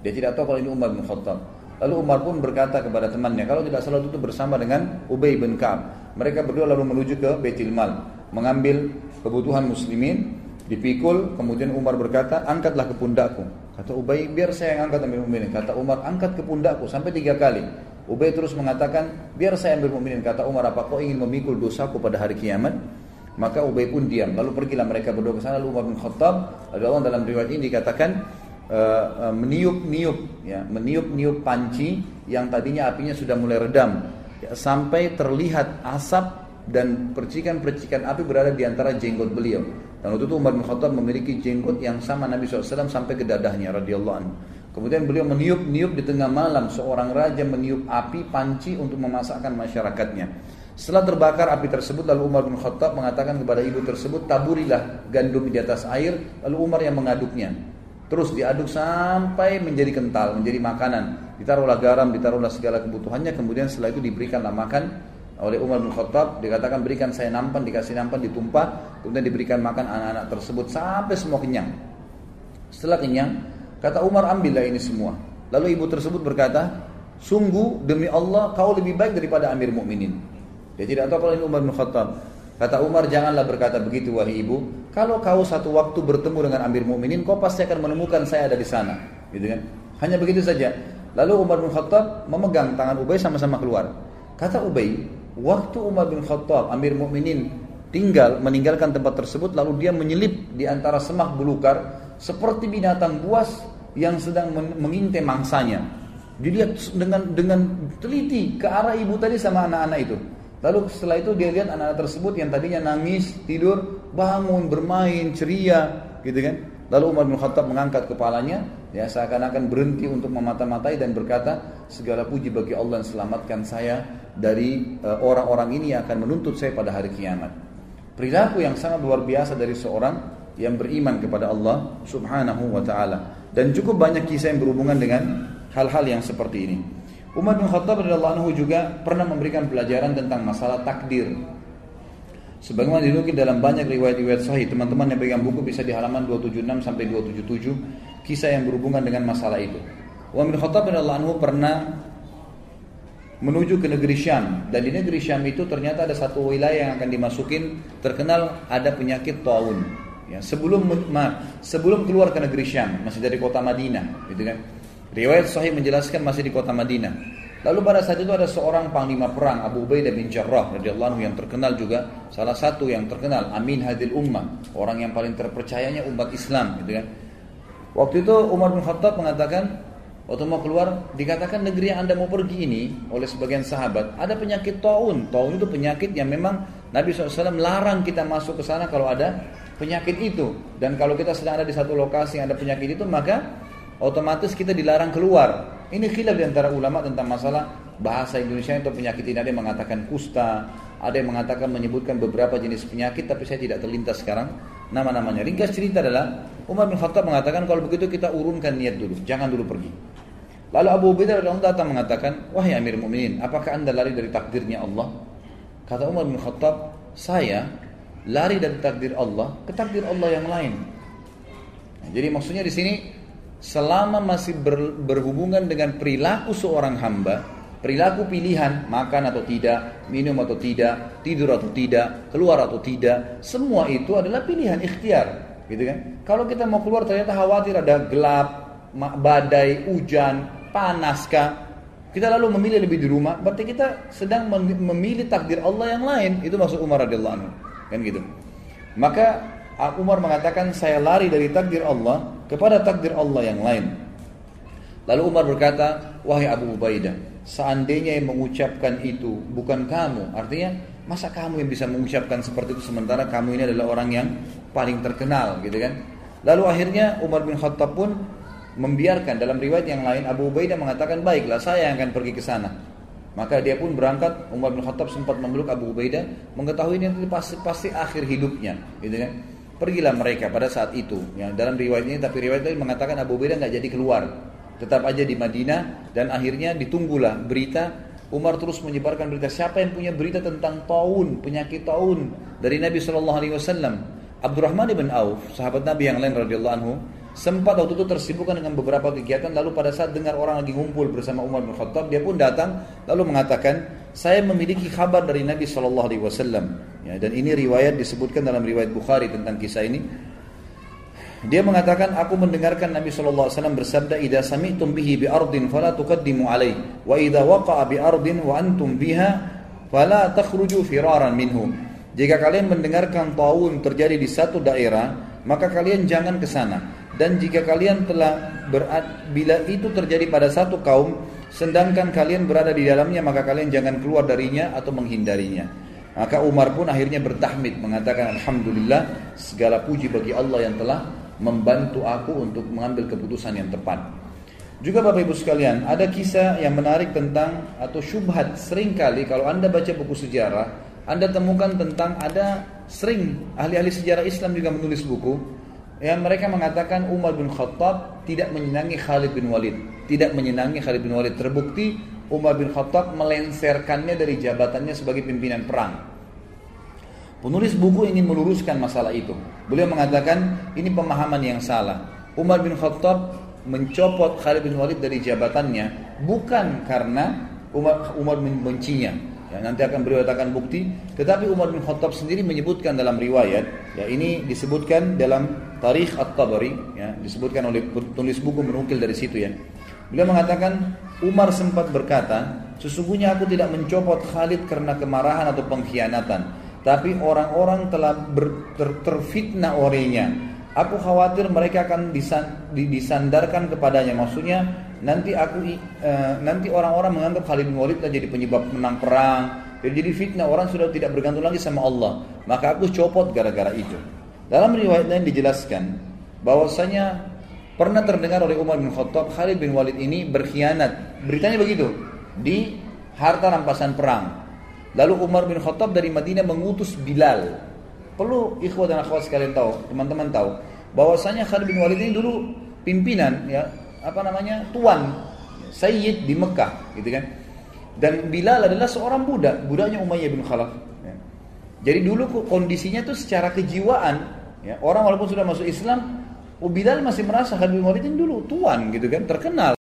Dia tidak tahu kalau ini Umar bin Khattab. Lalu Umar pun berkata kepada temannya, kalau tidak salah itu bersama dengan Ubay bin Ka'ab. Mereka berdua lalu menuju ke Baitul Mal, mengambil kebutuhan muslimin, dipikul, kemudian Umar berkata, angkatlah ke pundakku. Kata Ubay, biar saya yang angkat ambil mukminin. Kata Umar, angkat ke pundakku sampai tiga kali. Ubay terus mengatakan, biar saya ambil mukminin. Kata Umar, apa kau ingin memikul dosaku pada hari kiamat? Maka Ubay pun diam. Lalu pergilah mereka berdua ke sana. Lalu Umar bin Khattab, ada orang dalam riwayat ini dikatakan, uh, uh, meniup-niup ya, meniup-niup panci yang tadinya apinya sudah mulai redam ya, sampai terlihat asap dan percikan-percikan api berada di antara jenggot beliau. Dan waktu itu Umar bin Khattab memiliki jenggot yang sama Nabi SAW sampai ke dadahnya radhiyallahu anhu. Kemudian beliau meniup-niup di tengah malam seorang raja meniup api panci untuk memasakkan masyarakatnya. Setelah terbakar api tersebut lalu Umar bin Khattab mengatakan kepada ibu tersebut taburilah gandum di atas air lalu Umar yang mengaduknya. Terus diaduk sampai menjadi kental, menjadi makanan. Ditaruhlah garam, ditaruhlah segala kebutuhannya. Kemudian setelah itu diberikanlah makan oleh Umar bin Khattab. Dikatakan berikan saya nampan, dikasih nampan, ditumpah. Kemudian diberikan makan anak-anak tersebut sampai semua kenyang. Setelah kenyang, kata Umar ambillah ini semua. Lalu ibu tersebut berkata, sungguh demi Allah kau lebih baik daripada Amir Mukminin. Dia tidak tahu kalau ini Umar bin Khattab. Kata Umar, janganlah berkata begitu wahai ibu. Kalau kau satu waktu bertemu dengan Amir Mukminin, kau pasti akan menemukan saya ada di sana, gitu kan? Hanya begitu saja. Lalu Umar bin Khattab memegang tangan Ubay sama-sama keluar. Kata Ubay, waktu Umar bin Khattab, Amir Mukminin tinggal meninggalkan tempat tersebut, lalu dia menyelip di antara semak belukar seperti binatang buas yang sedang mengintai mangsanya. Dilihat dengan dengan teliti ke arah ibu tadi sama anak-anak itu. Lalu setelah itu dia lihat anak-anak tersebut yang tadinya nangis, tidur, bangun, bermain, ceria, gitu kan. Lalu Umar bin Khattab mengangkat kepalanya, ya seakan-akan berhenti untuk memata-matai dan berkata, segala puji bagi Allah yang selamatkan saya dari eh, orang-orang uh, ini yang akan menuntut saya pada hari kiamat. Perilaku yang sangat luar biasa dari seorang yang beriman kepada Allah Subhanahu wa taala. Dan cukup banyak kisah yang berhubungan dengan hal-hal yang seperti ini. Umar bin Khattab radhiyallahu anhu juga pernah memberikan pelajaran tentang masalah takdir. Sebagaimana dinukil dalam banyak riwayat-riwayat sahih, teman-teman yang pegang buku bisa di halaman 276 sampai 277 kisah yang berhubungan dengan masalah itu. Umar bin Khattab radhiyallahu anhu pernah menuju ke negeri Syam dan di negeri Syam itu ternyata ada satu wilayah yang akan dimasukin terkenal ada penyakit taun. Ya, sebelum ma, sebelum keluar ke negeri Syam masih dari kota Madinah, gitu kan. Riwayat Sahih menjelaskan masih di kota Madinah. Lalu pada saat itu ada seorang panglima perang Abu Ubaidah bin Jarrah radhiyallahu anhu yang terkenal juga salah satu yang terkenal Amin Hadil Ummah, orang yang paling terpercayanya umat Islam gitu kan. Waktu itu Umar bin Khattab mengatakan waktu mau keluar dikatakan negeri yang Anda mau pergi ini oleh sebagian sahabat ada penyakit taun. Taun itu penyakit yang memang Nabi SAW larang kita masuk ke sana kalau ada penyakit itu. Dan kalau kita sedang ada di satu lokasi yang ada penyakit itu maka otomatis kita dilarang keluar. Ini khilaf di antara ulama tentang masalah bahasa Indonesia itu penyakit ini. Ada yang mengatakan kusta, ada yang mengatakan menyebutkan beberapa jenis penyakit, tapi saya tidak terlintas sekarang nama-namanya. Ringkas cerita adalah Umar bin Khattab mengatakan kalau begitu kita urunkan niat dulu, jangan dulu pergi. Lalu Abu Ubaidah radhiyallahu datang mengatakan, wahai Amir Mukminin, apakah anda lari dari takdirnya Allah? Kata Umar bin Khattab, saya lari dari takdir Allah ke takdir Allah yang lain. Nah, jadi maksudnya di sini selama masih ber, berhubungan dengan perilaku seorang hamba, perilaku pilihan, makan atau tidak, minum atau tidak, tidur atau tidak, keluar atau tidak, semua itu adalah pilihan ikhtiar, gitu kan? Kalau kita mau keluar ternyata khawatir ada gelap, badai, hujan, panaskah, kita lalu memilih lebih di rumah, berarti kita sedang memilih takdir Allah yang lain. Itu maksud Umar radhiyallahu anhu, kan gitu. Maka Umar mengatakan saya lari dari takdir Allah kepada takdir Allah yang lain. Lalu Umar berkata, wahai Abu Ubaidah, seandainya yang mengucapkan itu bukan kamu, artinya masa kamu yang bisa mengucapkan seperti itu sementara kamu ini adalah orang yang paling terkenal, gitu kan? Lalu akhirnya Umar bin Khattab pun membiarkan dalam riwayat yang lain Abu Ubaidah mengatakan baiklah saya yang akan pergi ke sana. Maka dia pun berangkat, Umar bin Khattab sempat memeluk Abu Ubaidah, mengetahui ini pasti, pasti akhir hidupnya, gitu kan. Pergilah mereka pada saat itu. Ya, dalam riwayat ini, tapi riwayat ini mengatakan Abu Ubaidah nggak jadi keluar, tetap aja di Madinah dan akhirnya ditunggulah berita Umar terus menyebarkan berita siapa yang punya berita tentang taun penyakit taun dari Nabi Wasallam Abdurrahman bin Auf sahabat Nabi yang lain radhiyallahu anhu sempat waktu itu tersibukkan dengan beberapa kegiatan lalu pada saat dengar orang lagi ngumpul bersama Umar bin Khattab dia pun datang lalu mengatakan saya memiliki kabar dari Nabi Shallallahu Alaihi Wasallam. Ya, dan ini riwayat disebutkan dalam riwayat Bukhari tentang kisah ini. Dia mengatakan aku mendengarkan Nabi Shallallahu Alaihi Wasallam bersabda idza sami'tum bihi bi ardin fala tuqaddimu alaih wa idza waqa'a bi ardin wa antum biha fala takhruju firaran minhu jika kalian mendengarkan taun terjadi di satu daerah maka kalian jangan ke sana dan jika kalian telah berat, bila itu terjadi pada satu kaum, sedangkan kalian berada di dalamnya, maka kalian jangan keluar darinya atau menghindarinya. Maka Umar pun akhirnya bertahmid mengatakan Alhamdulillah segala puji bagi Allah yang telah membantu aku untuk mengambil keputusan yang tepat. Juga Bapak Ibu sekalian, ada kisah yang menarik tentang atau syubhat sering kali kalau Anda baca buku sejarah, Anda temukan tentang ada sering ahli-ahli sejarah Islam juga menulis buku yang mereka mengatakan Umar bin Khattab tidak menyenangi Khalid bin Walid. Tidak menyenangi Khalid bin Walid. Terbukti Umar bin Khattab melenserkannya dari jabatannya sebagai pimpinan perang. Penulis buku ingin meluruskan masalah itu. Beliau mengatakan ini pemahaman yang salah. Umar bin Khattab mencopot Khalid bin Walid dari jabatannya bukan karena Umar, Umar membencinya, Ya, nanti akan beliau katakan bukti. Tetapi Umar bin Khattab sendiri menyebutkan dalam riwayat, ya ini disebutkan dalam Tarikh At-Tabari, ya, disebutkan oleh penulis buku menukil dari situ ya. Beliau mengatakan Umar sempat berkata, sesungguhnya aku tidak mencopot Khalid karena kemarahan atau pengkhianatan, tapi orang-orang telah ter, terfitnah olehnya. Aku khawatir mereka akan disandarkan kepadanya. Maksudnya nanti aku uh, nanti orang-orang menganggap Khalid bin Walid jadi penyebab menang perang. Jadi fitnah orang sudah tidak bergantung lagi sama Allah. Maka aku copot gara-gara itu. Dalam riwayat lain dijelaskan bahwasanya pernah terdengar oleh Umar bin Khattab Khalid bin Walid ini berkhianat. Beritanya begitu. Di harta rampasan perang. Lalu Umar bin Khattab dari Madinah mengutus Bilal perlu ikhwah dan akhwat sekalian tahu teman-teman tahu bahwasanya Khalid bin Walid ini dulu pimpinan ya apa namanya tuan Sayyid di Mekah gitu kan dan Bilal adalah seorang budak budaknya Umayyah bin Khalaf ya. jadi dulu kondisinya tuh secara kejiwaan ya orang walaupun sudah masuk Islam Bilal masih merasa Khalid bin Walid ini dulu tuan gitu kan terkenal